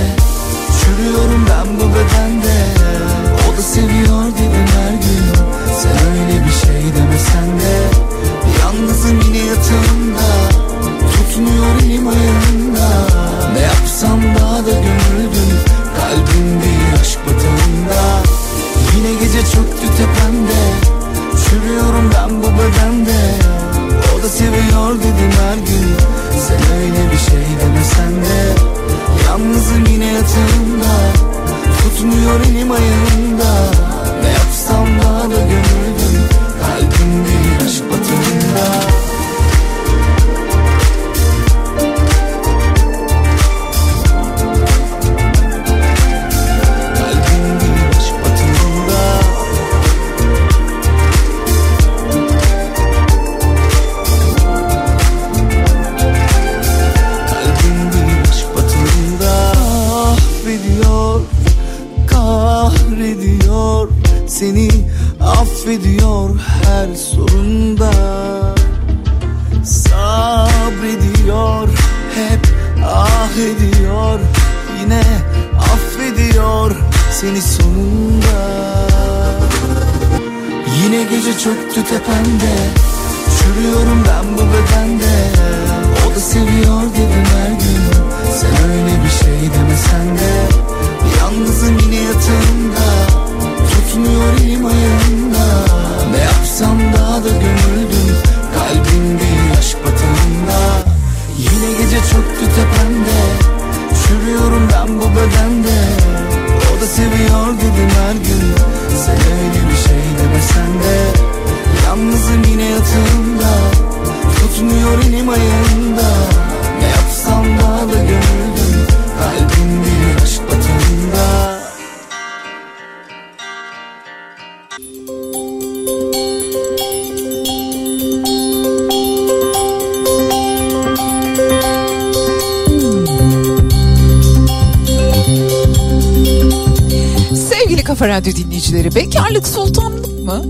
dinleyicileri bekarlık sultanlık mı?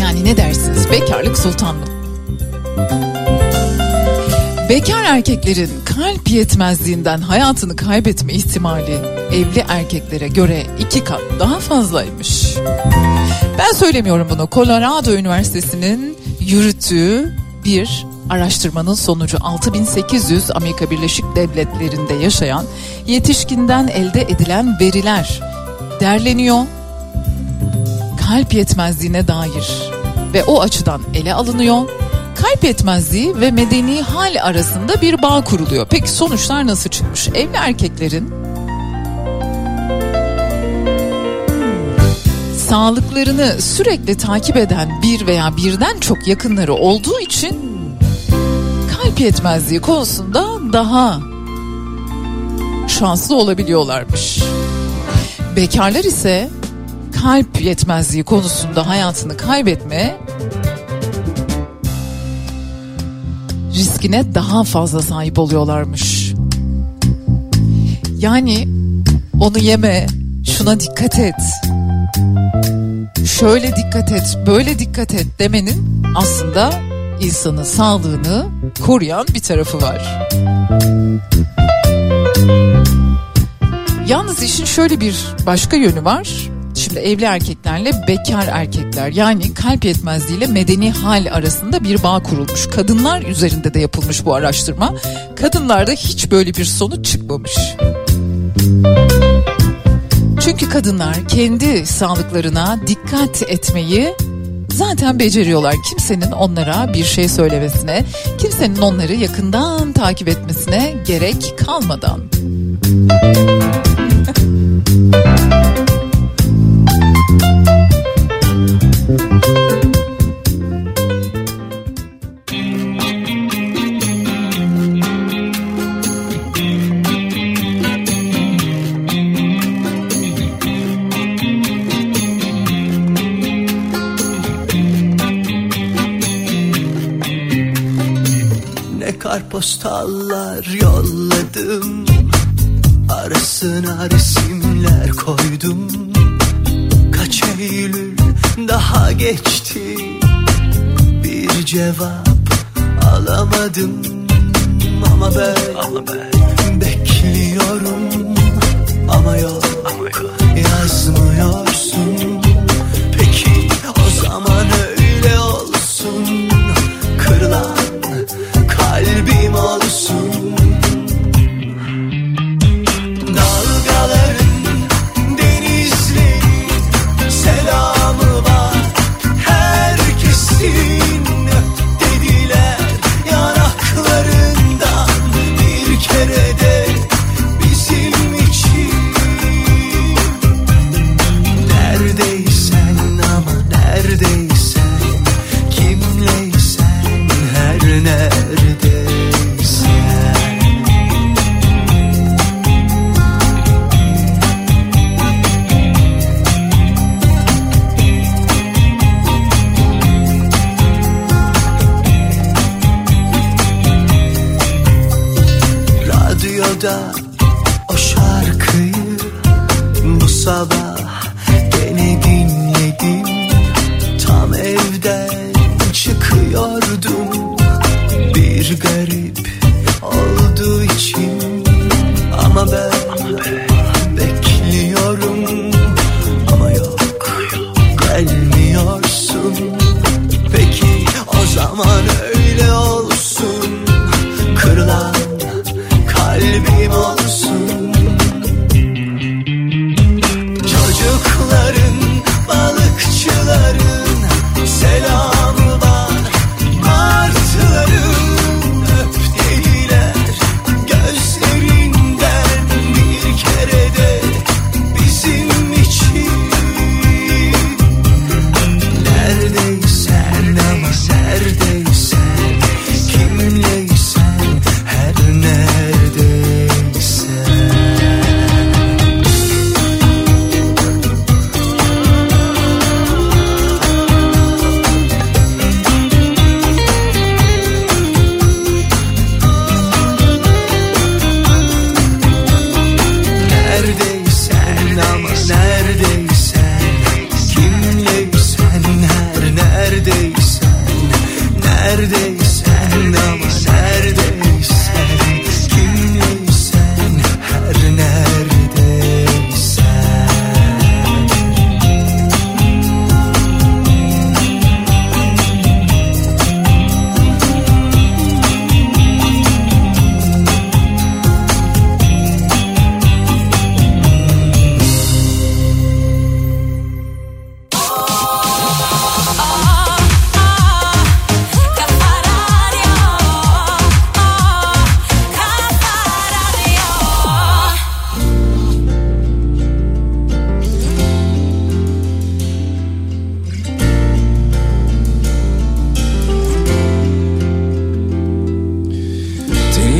Yani ne dersiniz bekarlık sultanlık? Bekar erkeklerin kalp yetmezliğinden hayatını kaybetme ihtimali evli erkeklere göre iki kat daha fazlaymış. Ben söylemiyorum bunu. Colorado Üniversitesi'nin yürüttüğü bir araştırmanın sonucu 6800 Amerika Birleşik Devletleri'nde yaşayan yetişkinden elde edilen veriler derleniyor. Kalp yetmezliğine dair ve o açıdan ele alınıyor. Kalp yetmezliği ve medeni hal arasında bir bağ kuruluyor. Peki sonuçlar nasıl çıkmış? Evli erkeklerin sağlıklarını sürekli takip eden bir veya birden çok yakınları olduğu için kalp yetmezliği konusunda daha şanslı olabiliyorlarmış. Bekarlar ise kalp yetmezliği konusunda hayatını kaybetme riskine daha fazla sahip oluyorlarmış. Yani onu yeme, şuna dikkat et. Şöyle dikkat et, böyle dikkat et demenin aslında insanın sağlığını koruyan bir tarafı var. Yalnız işin şöyle bir başka yönü var. Şimdi evli erkeklerle bekar erkekler yani kalp yetmezliğiyle medeni hal arasında bir bağ kurulmuş. Kadınlar üzerinde de yapılmış bu araştırma. Kadınlarda hiç böyle bir sonuç çıkmamış. Çünkü kadınlar kendi sağlıklarına dikkat etmeyi zaten beceriyorlar. Kimsenin onlara bir şey söylemesine, kimsenin onları yakından takip etmesine gerek kalmadan. Ne Kaç Eylül daha geçti? Bir cevap alamadım. Ama ben, bekliyorum. Ama yok, yazmıyorsun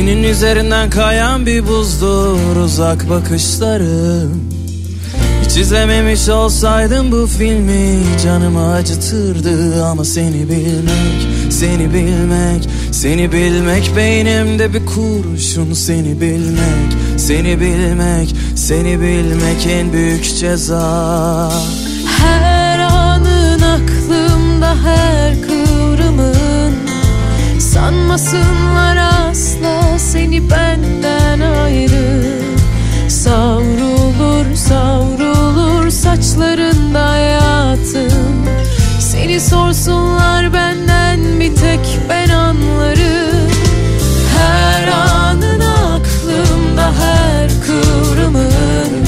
üzerinden kayan bir buzdur uzak bakışların Hiç izlememiş olsaydım bu filmi canımı acıtırdı. Ama seni bilmek, seni bilmek, seni bilmek Beynimde bir kurşun. Seni bilmek, seni bilmek, seni bilmek en büyük ceza. Her anın aklımda her kıvrımın. Sanmasınlar seni benden ayrı. Savrulur savrulur saçlarında hayatım. Seni sorsunlar benden bir tek ben anlarım. Her anın aklımda her kıvrımın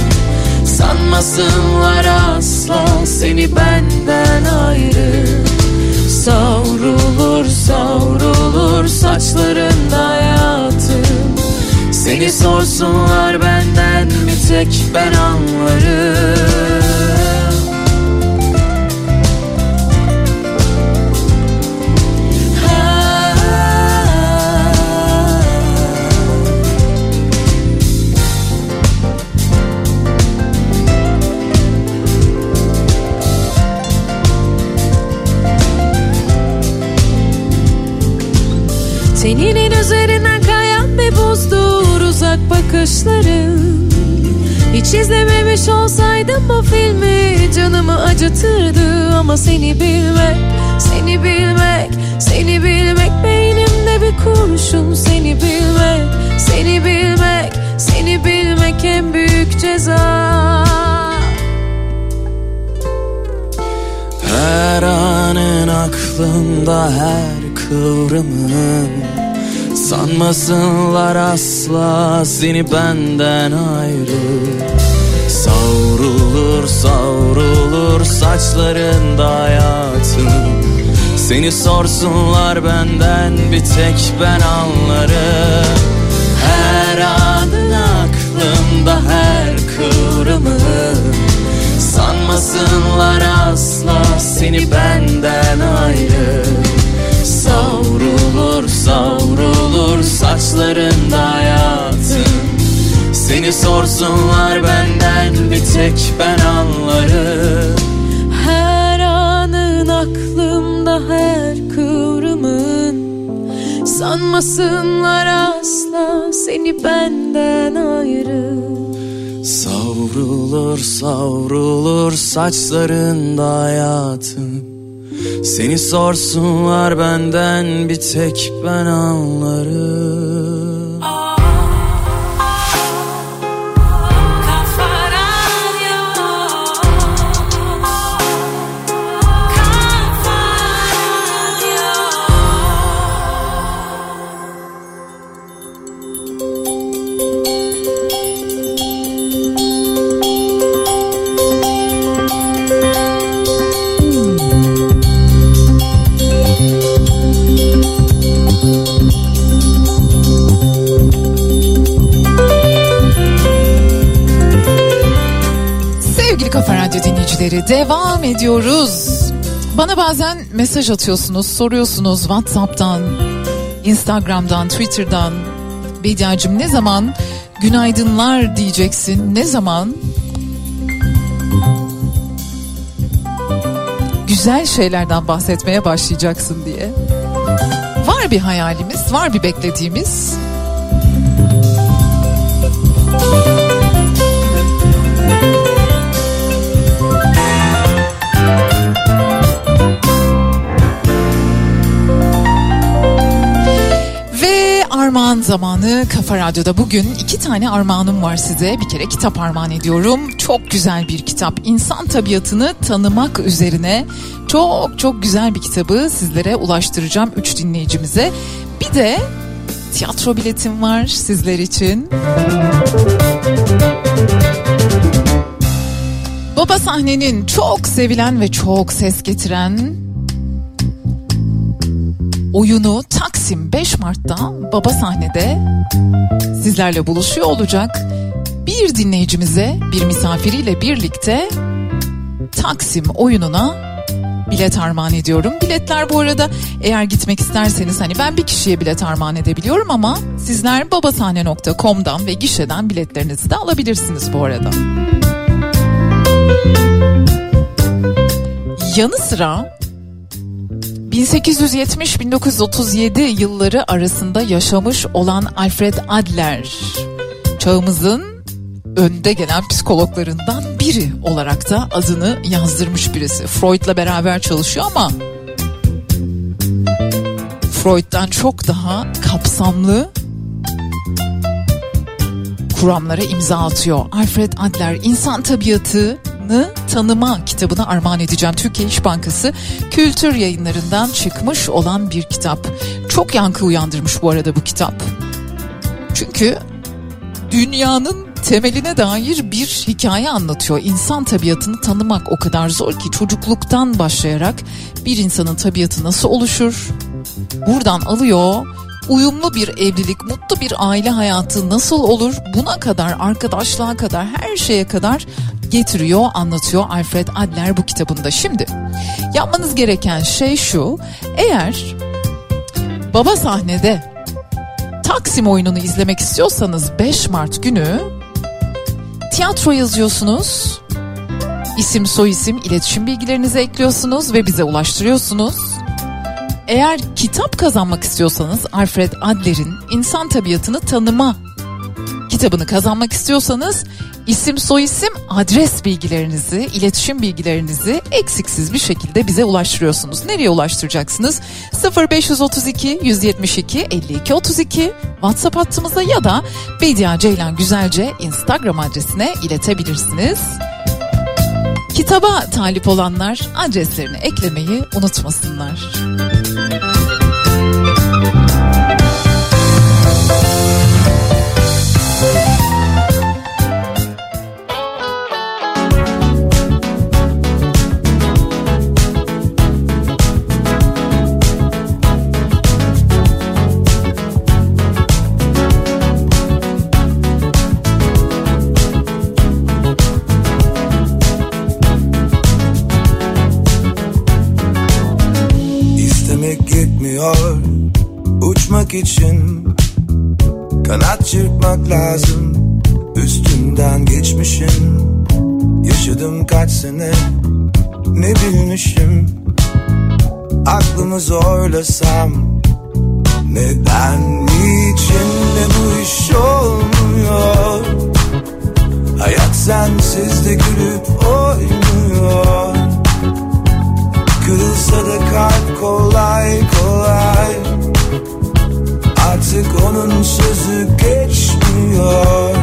Sanmasınlar asla seni benden ayrı. Savrulur savrulur saçlarında hayatım Seni sorsunlar benden bir tek ben anlarım bakışların Hiç izlememiş olsaydım bu filmi canımı acıtırdı. Ama seni bilmek, seni bilmek, seni bilmek Beynimde bir kurşun. Seni bilmek, seni bilmek, seni bilmek en büyük ceza. Her anın aklımda her kıvrımın Sanmasınlar asla seni benden ayrı. Savrulur savrulur saçlarında hayatım Seni sorsunlar benden bir tek ben anlarım. Her anın aklımda her kıvrımın Sanmasınlar asla seni benden ayrı Savrulur savrulur saçlarında hayatım Seni sorsunlar benden bir tek ben anlarım. Her anın aklımda her kıvrımın. Sanmasınlar asla seni benden ayrı. Savrulur savrulur saçlarında hayatım Seni sorsunlar benden bir tek ben anlarım Dinleyicileri devam ediyoruz. Bana bazen mesaj atıyorsunuz, soruyorsunuz WhatsApp'tan, Instagram'dan, Twitter'dan. Bediacım ne zaman günaydınlar diyeceksin, ne zaman güzel şeylerden bahsetmeye başlayacaksın diye. Var bir hayalimiz, var bir beklediğimiz. Armağan zamanı Kafa Radyo'da bugün iki tane armağanım var size. Bir kere kitap armağan ediyorum. Çok güzel bir kitap. İnsan tabiatını tanımak üzerine çok çok güzel bir kitabı sizlere ulaştıracağım üç dinleyicimize. Bir de tiyatro biletim var sizler için. Baba sahnenin çok sevilen ve çok ses getiren oyunu Taksim 5 Mart'ta Baba sahnede sizlerle buluşuyor olacak. Bir dinleyicimize bir misafiriyle birlikte Taksim oyununa bilet armağan ediyorum. Biletler bu arada eğer gitmek isterseniz hani ben bir kişiye bilet armağan edebiliyorum ama sizler babasahne.com'dan ve gişeden biletlerinizi de alabilirsiniz bu arada. Yanı sıra 1870-1937 yılları arasında yaşamış olan Alfred Adler çağımızın önde gelen psikologlarından biri olarak da adını yazdırmış birisi. Freud'la beraber çalışıyor ama Freud'dan çok daha kapsamlı kuramlara imza atıyor. Alfred Adler insan tabiatını tanıma kitabını armağan edeceğim. Türkiye İş Bankası Kültür Yayınlarından çıkmış olan bir kitap. Çok yankı uyandırmış bu arada bu kitap. Çünkü dünyanın temeline dair bir hikaye anlatıyor. İnsan tabiatını tanımak o kadar zor ki çocukluktan başlayarak bir insanın tabiatı nasıl oluşur? Buradan alıyor uyumlu bir evlilik, mutlu bir aile hayatı nasıl olur? Buna kadar, arkadaşlığa kadar, her şeye kadar getiriyor, anlatıyor Alfred Adler bu kitabında. Şimdi yapmanız gereken şey şu. Eğer baba sahnede Taksim oyununu izlemek istiyorsanız 5 Mart günü tiyatro yazıyorsunuz. İsim, soyisim, iletişim bilgilerinizi ekliyorsunuz ve bize ulaştırıyorsunuz. Eğer kitap kazanmak istiyorsanız Alfred Adler'in İnsan Tabiatını Tanıma kitabını kazanmak istiyorsanız isim soyisim adres bilgilerinizi, iletişim bilgilerinizi eksiksiz bir şekilde bize ulaştırıyorsunuz. Nereye ulaştıracaksınız? 0532 172 52 32 WhatsApp hattımıza ya da Bedia Ceylan Güzelce Instagram adresine iletebilirsiniz. Kitaba talip olanlar adreslerini eklemeyi unutmasınlar. Uçmak için Kanat çırpmak lazım. Üstünden geçmişim Yaşadım kaç sene ne bilmişim? Aklımı zorlasam Neden içinde bu iş olmuyor? Hayat sensiz de gülüp oynuyor. Kırılsa da kalp kolay kolay Artık onun sözü geçmiyor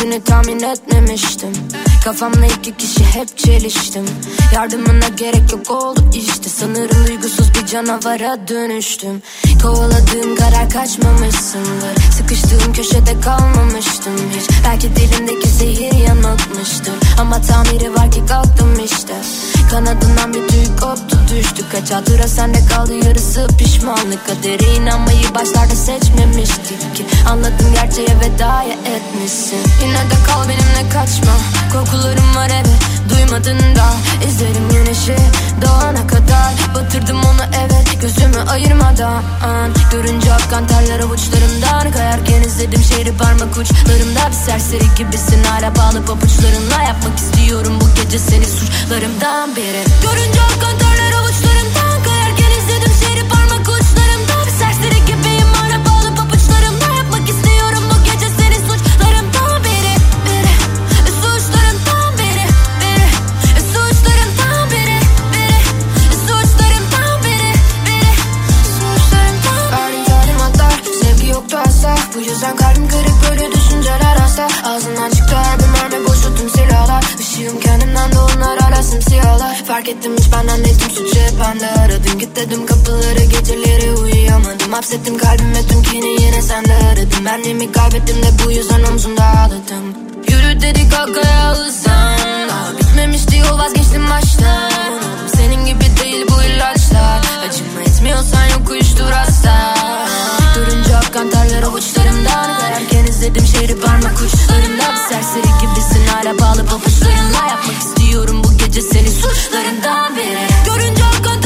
Böylesini tahmin etmemiştim. Kafamla iki kişi hep çeliştim. Yardımına gerek yok oldu işte. Sanırım duygusuz bir canavara dönüştüm. Kovaladığım karar kaçmamışsındır. Sıkıştığım köşede kalmamıştım hiç. Belki dilimdeki zehir yanıltmıştır. Ama tamiri var ki kalktım işte. Kanadından bir tüy koptu düştü Kaç hatıra sende kaldı yarısı pişmanlık. Kadere inanmayı başlarda seçmemiştik ki. Anladım gerçeğe veda etmişsin. Yine de kal benimle kaçma Korkularım var evet duymadın da İzlerim güneşi doğana kadar Batırdım onu evet gözümü ayırmadan Görünce akan terler avuçlarımdan Kayarken izledim şehri parmak uçlarımda Bir serseri gibisin hala bağlı pabuçlarınla Yapmak istiyorum bu gece seni suçlarımdan biri Görünce akan terler avuçlarımdan Bu yüzden kalbim kırık böyle düşünceler hasta Ağzından çıktı her bir mermi boşalttım silahlar. Işığım kendimden de onlar hala simsiyahlar Fark ettim hiç benden netim suç hep bende. Aradım git dedim kapıları geceleri uyuyamadım. Hapsettim kalbime tüm kini yine sende aradım. Benliğimi kaybettim de bu yüzden omzumda ağladım. Yürü dedi kalk ayağa Daha bitmemiş vazgeçtim baştan. Senin gibi değil bu ilaçlar. Acıma etmiyorsan yok uyuştur hasta Durunca akkan terler avuçlarımdan Kayarken izledim şehri parmak uçlarımda Bir serseri gibisin hala bağlı pabuçlarınla Yapmak istiyorum bu gece seni suçlarından biri. Görünce akkan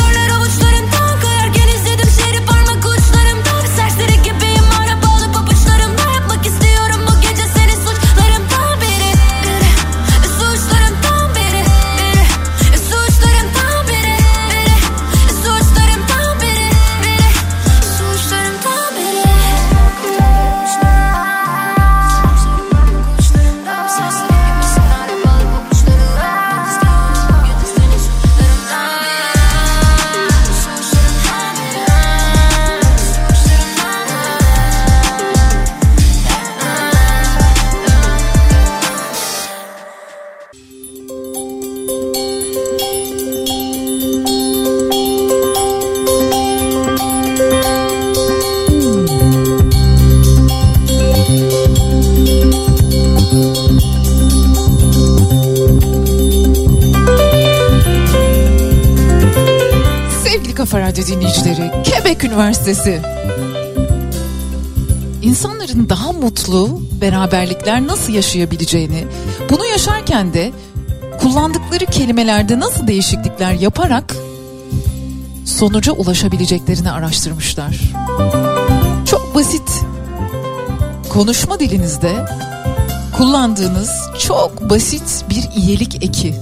Radyo dinleyicileri, Quebec Üniversitesi. İnsanların daha mutlu beraberlikler nasıl yaşayabileceğini, bunu yaşarken de kullandıkları kelimelerde nasıl değişiklikler yaparak sonuca ulaşabileceklerini araştırmışlar. Çok basit konuşma dilinizde kullandığınız çok basit bir iyilik eki.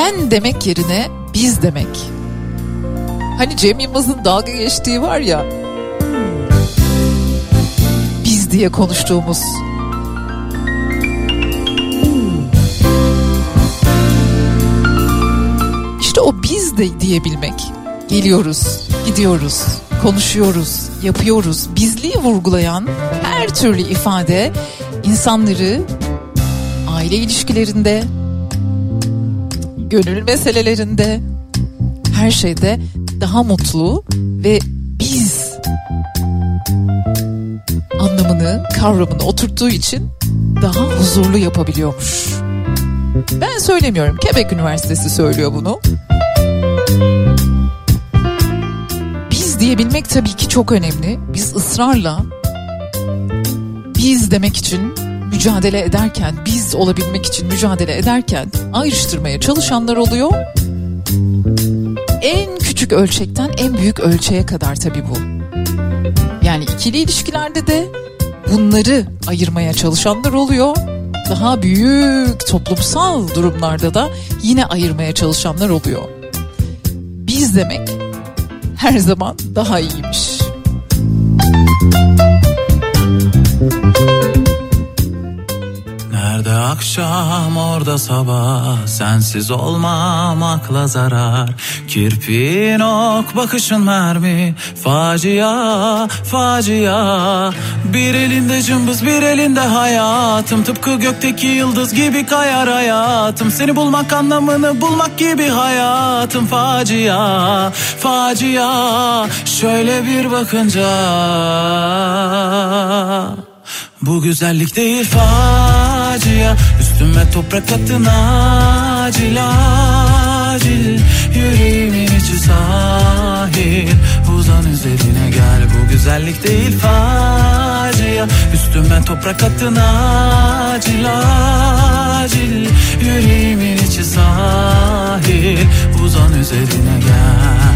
Ben demek yerine biz demek. Hani Cem Yılmaz'ın dalga geçtiği var ya. Biz diye konuştuğumuz. İşte o biz de diyebilmek. Geliyoruz, gidiyoruz, konuşuyoruz, yapıyoruz. Bizliği vurgulayan her türlü ifade insanları aile ilişkilerinde, gönül meselelerinde, her şeyde daha mutlu ve biz anlamını, kavramını oturttuğu için daha huzurlu yapabiliyormuş. Ben söylemiyorum. Quebec Üniversitesi söylüyor bunu. Biz diyebilmek tabii ki çok önemli. Biz ısrarla biz demek için mücadele ederken, biz olabilmek için mücadele ederken ayrıştırmaya çalışanlar oluyor. En küçük ölçekten en büyük ölçeğe kadar tabii bu. Yani ikili ilişkilerde de bunları ayırmaya çalışanlar oluyor. Daha büyük toplumsal durumlarda da yine ayırmaya çalışanlar oluyor. Biz demek her zaman daha iyiymiş. Akşam orada sabah. Sensiz olmam akla zarar. Kirpiğin ok bakışın mermi. Facia facia. Bir elinde cımbız bir elinde hayatım. Tıpkı gökteki yıldız gibi kayar hayatım. Seni bulmak anlamını bulmak gibi hayatım. Facia facia. Şöyle bir bakınca. Bu güzellik değil facia Üstüme toprak atın acil acil. Yüreğimin içi sahil Uzan üzerine gel. Bu güzellik değil facia Üstüme toprak atın acil acil. Yüreğimin içi sahil Uzan üzerine gel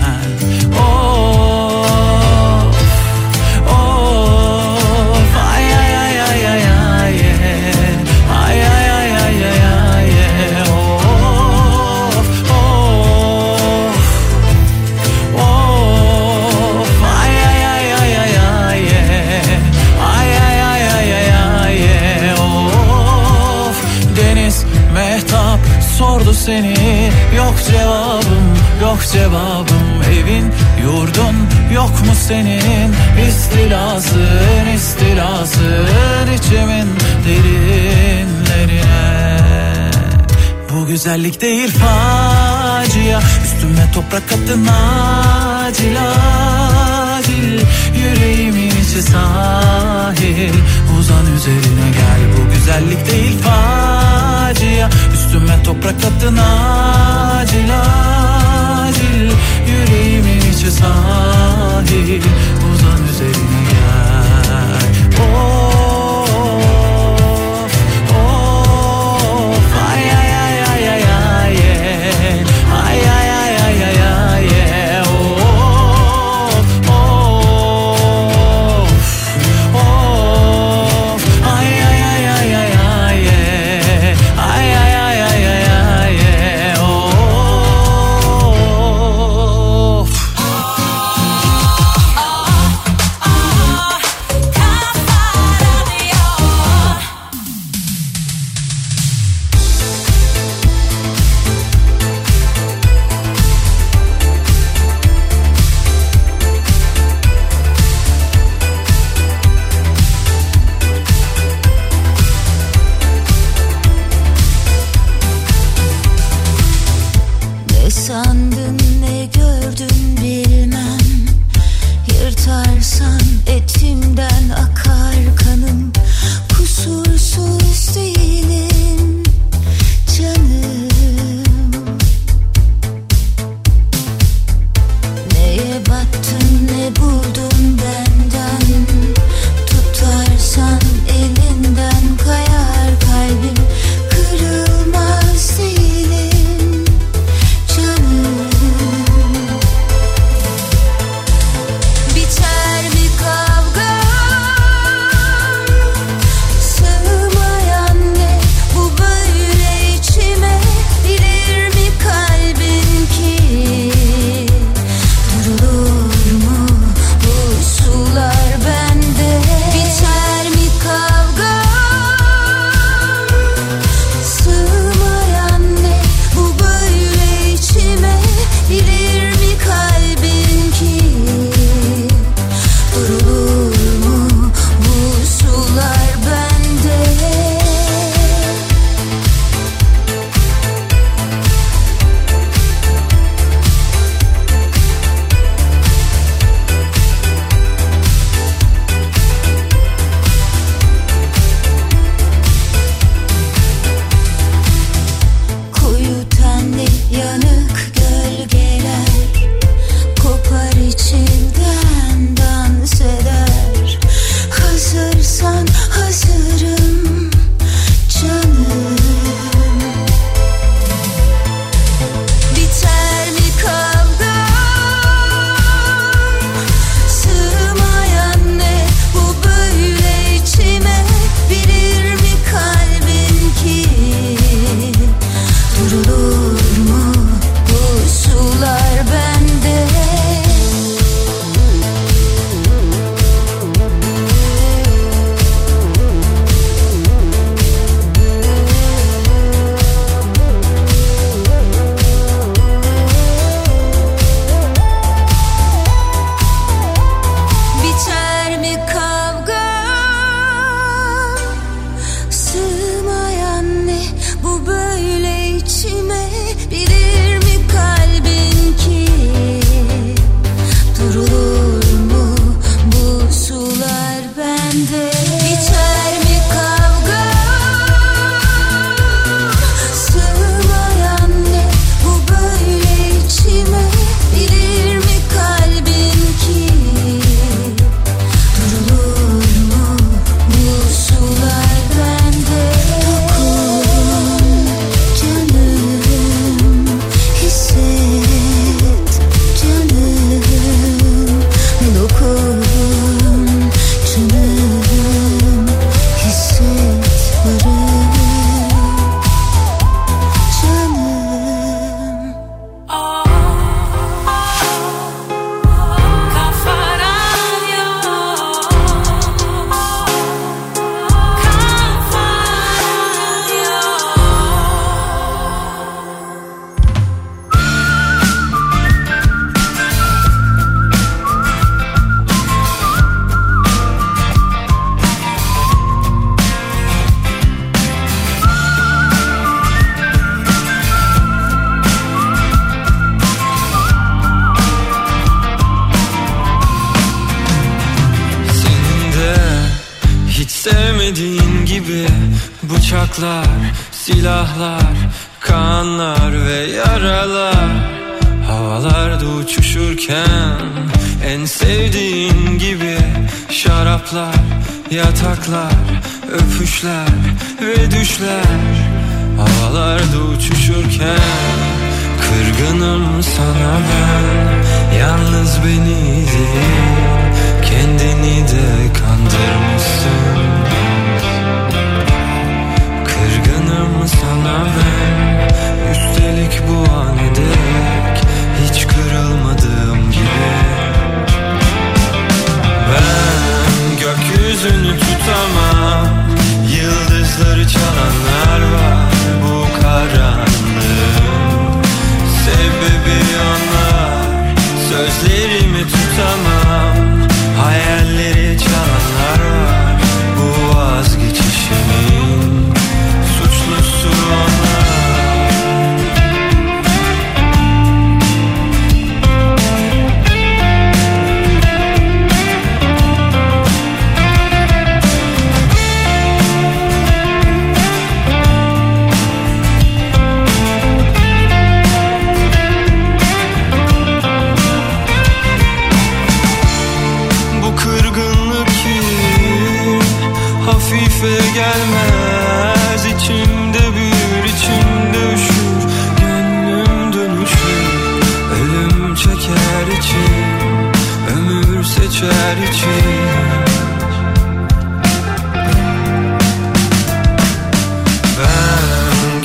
seni. Yok cevabım yok cevabım. Evin yurdun yok mu senin? İstilasın istilasın içimin derinlerine. Bu güzellik değil facia. Üstüme toprak attın acil acil. Yüreğimin içi sahil. Uzan üzerine gel. Bu güzellik değil facia Üstüme toprak attın acil acil. Yüreğimin içi sahil Uzan üzerine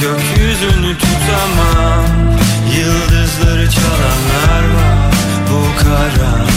gökyüzünü tutamam. Yıldızları çalanlar var. Bu karanlığın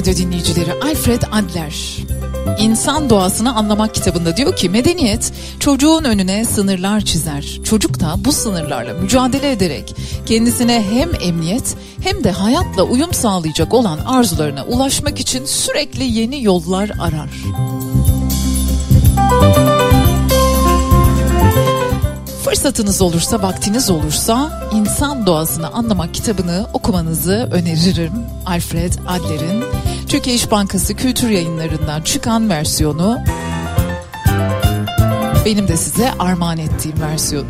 Radyo dinleyicileri Alfred Adler İnsan Doğasını Anlamak kitabında diyor ki medeniyet çocuğun önüne sınırlar çizer. Çocuk da bu sınırlarla mücadele ederek kendisine hem emniyet hem de hayatla uyum sağlayacak olan arzularına ulaşmak için sürekli yeni yollar arar. Fırsatınız olursa, vaktiniz olursa İnsan Doğasını Anlamak kitabını okumanızı öneririm. Alfred Adler'in Türkiye İş Bankası Kültür Yayınları'ndan çıkan versiyonu benim de size armağan ettiğim versiyonu.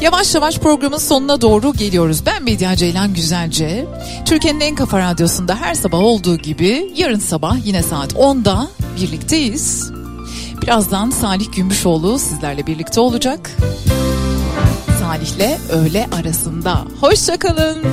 Yavaş yavaş programın sonuna doğru geliyoruz. Ben Medya Ceylan Güzelce. Türkiye'nin en kafa radyosunda her sabah olduğu gibi yarın sabah yine saat 10'da birlikteyiz. Birazdan Salih Gümüşoğlu sizlerle birlikte olacak. Salih'le öğle arasında. Hoşçakalın.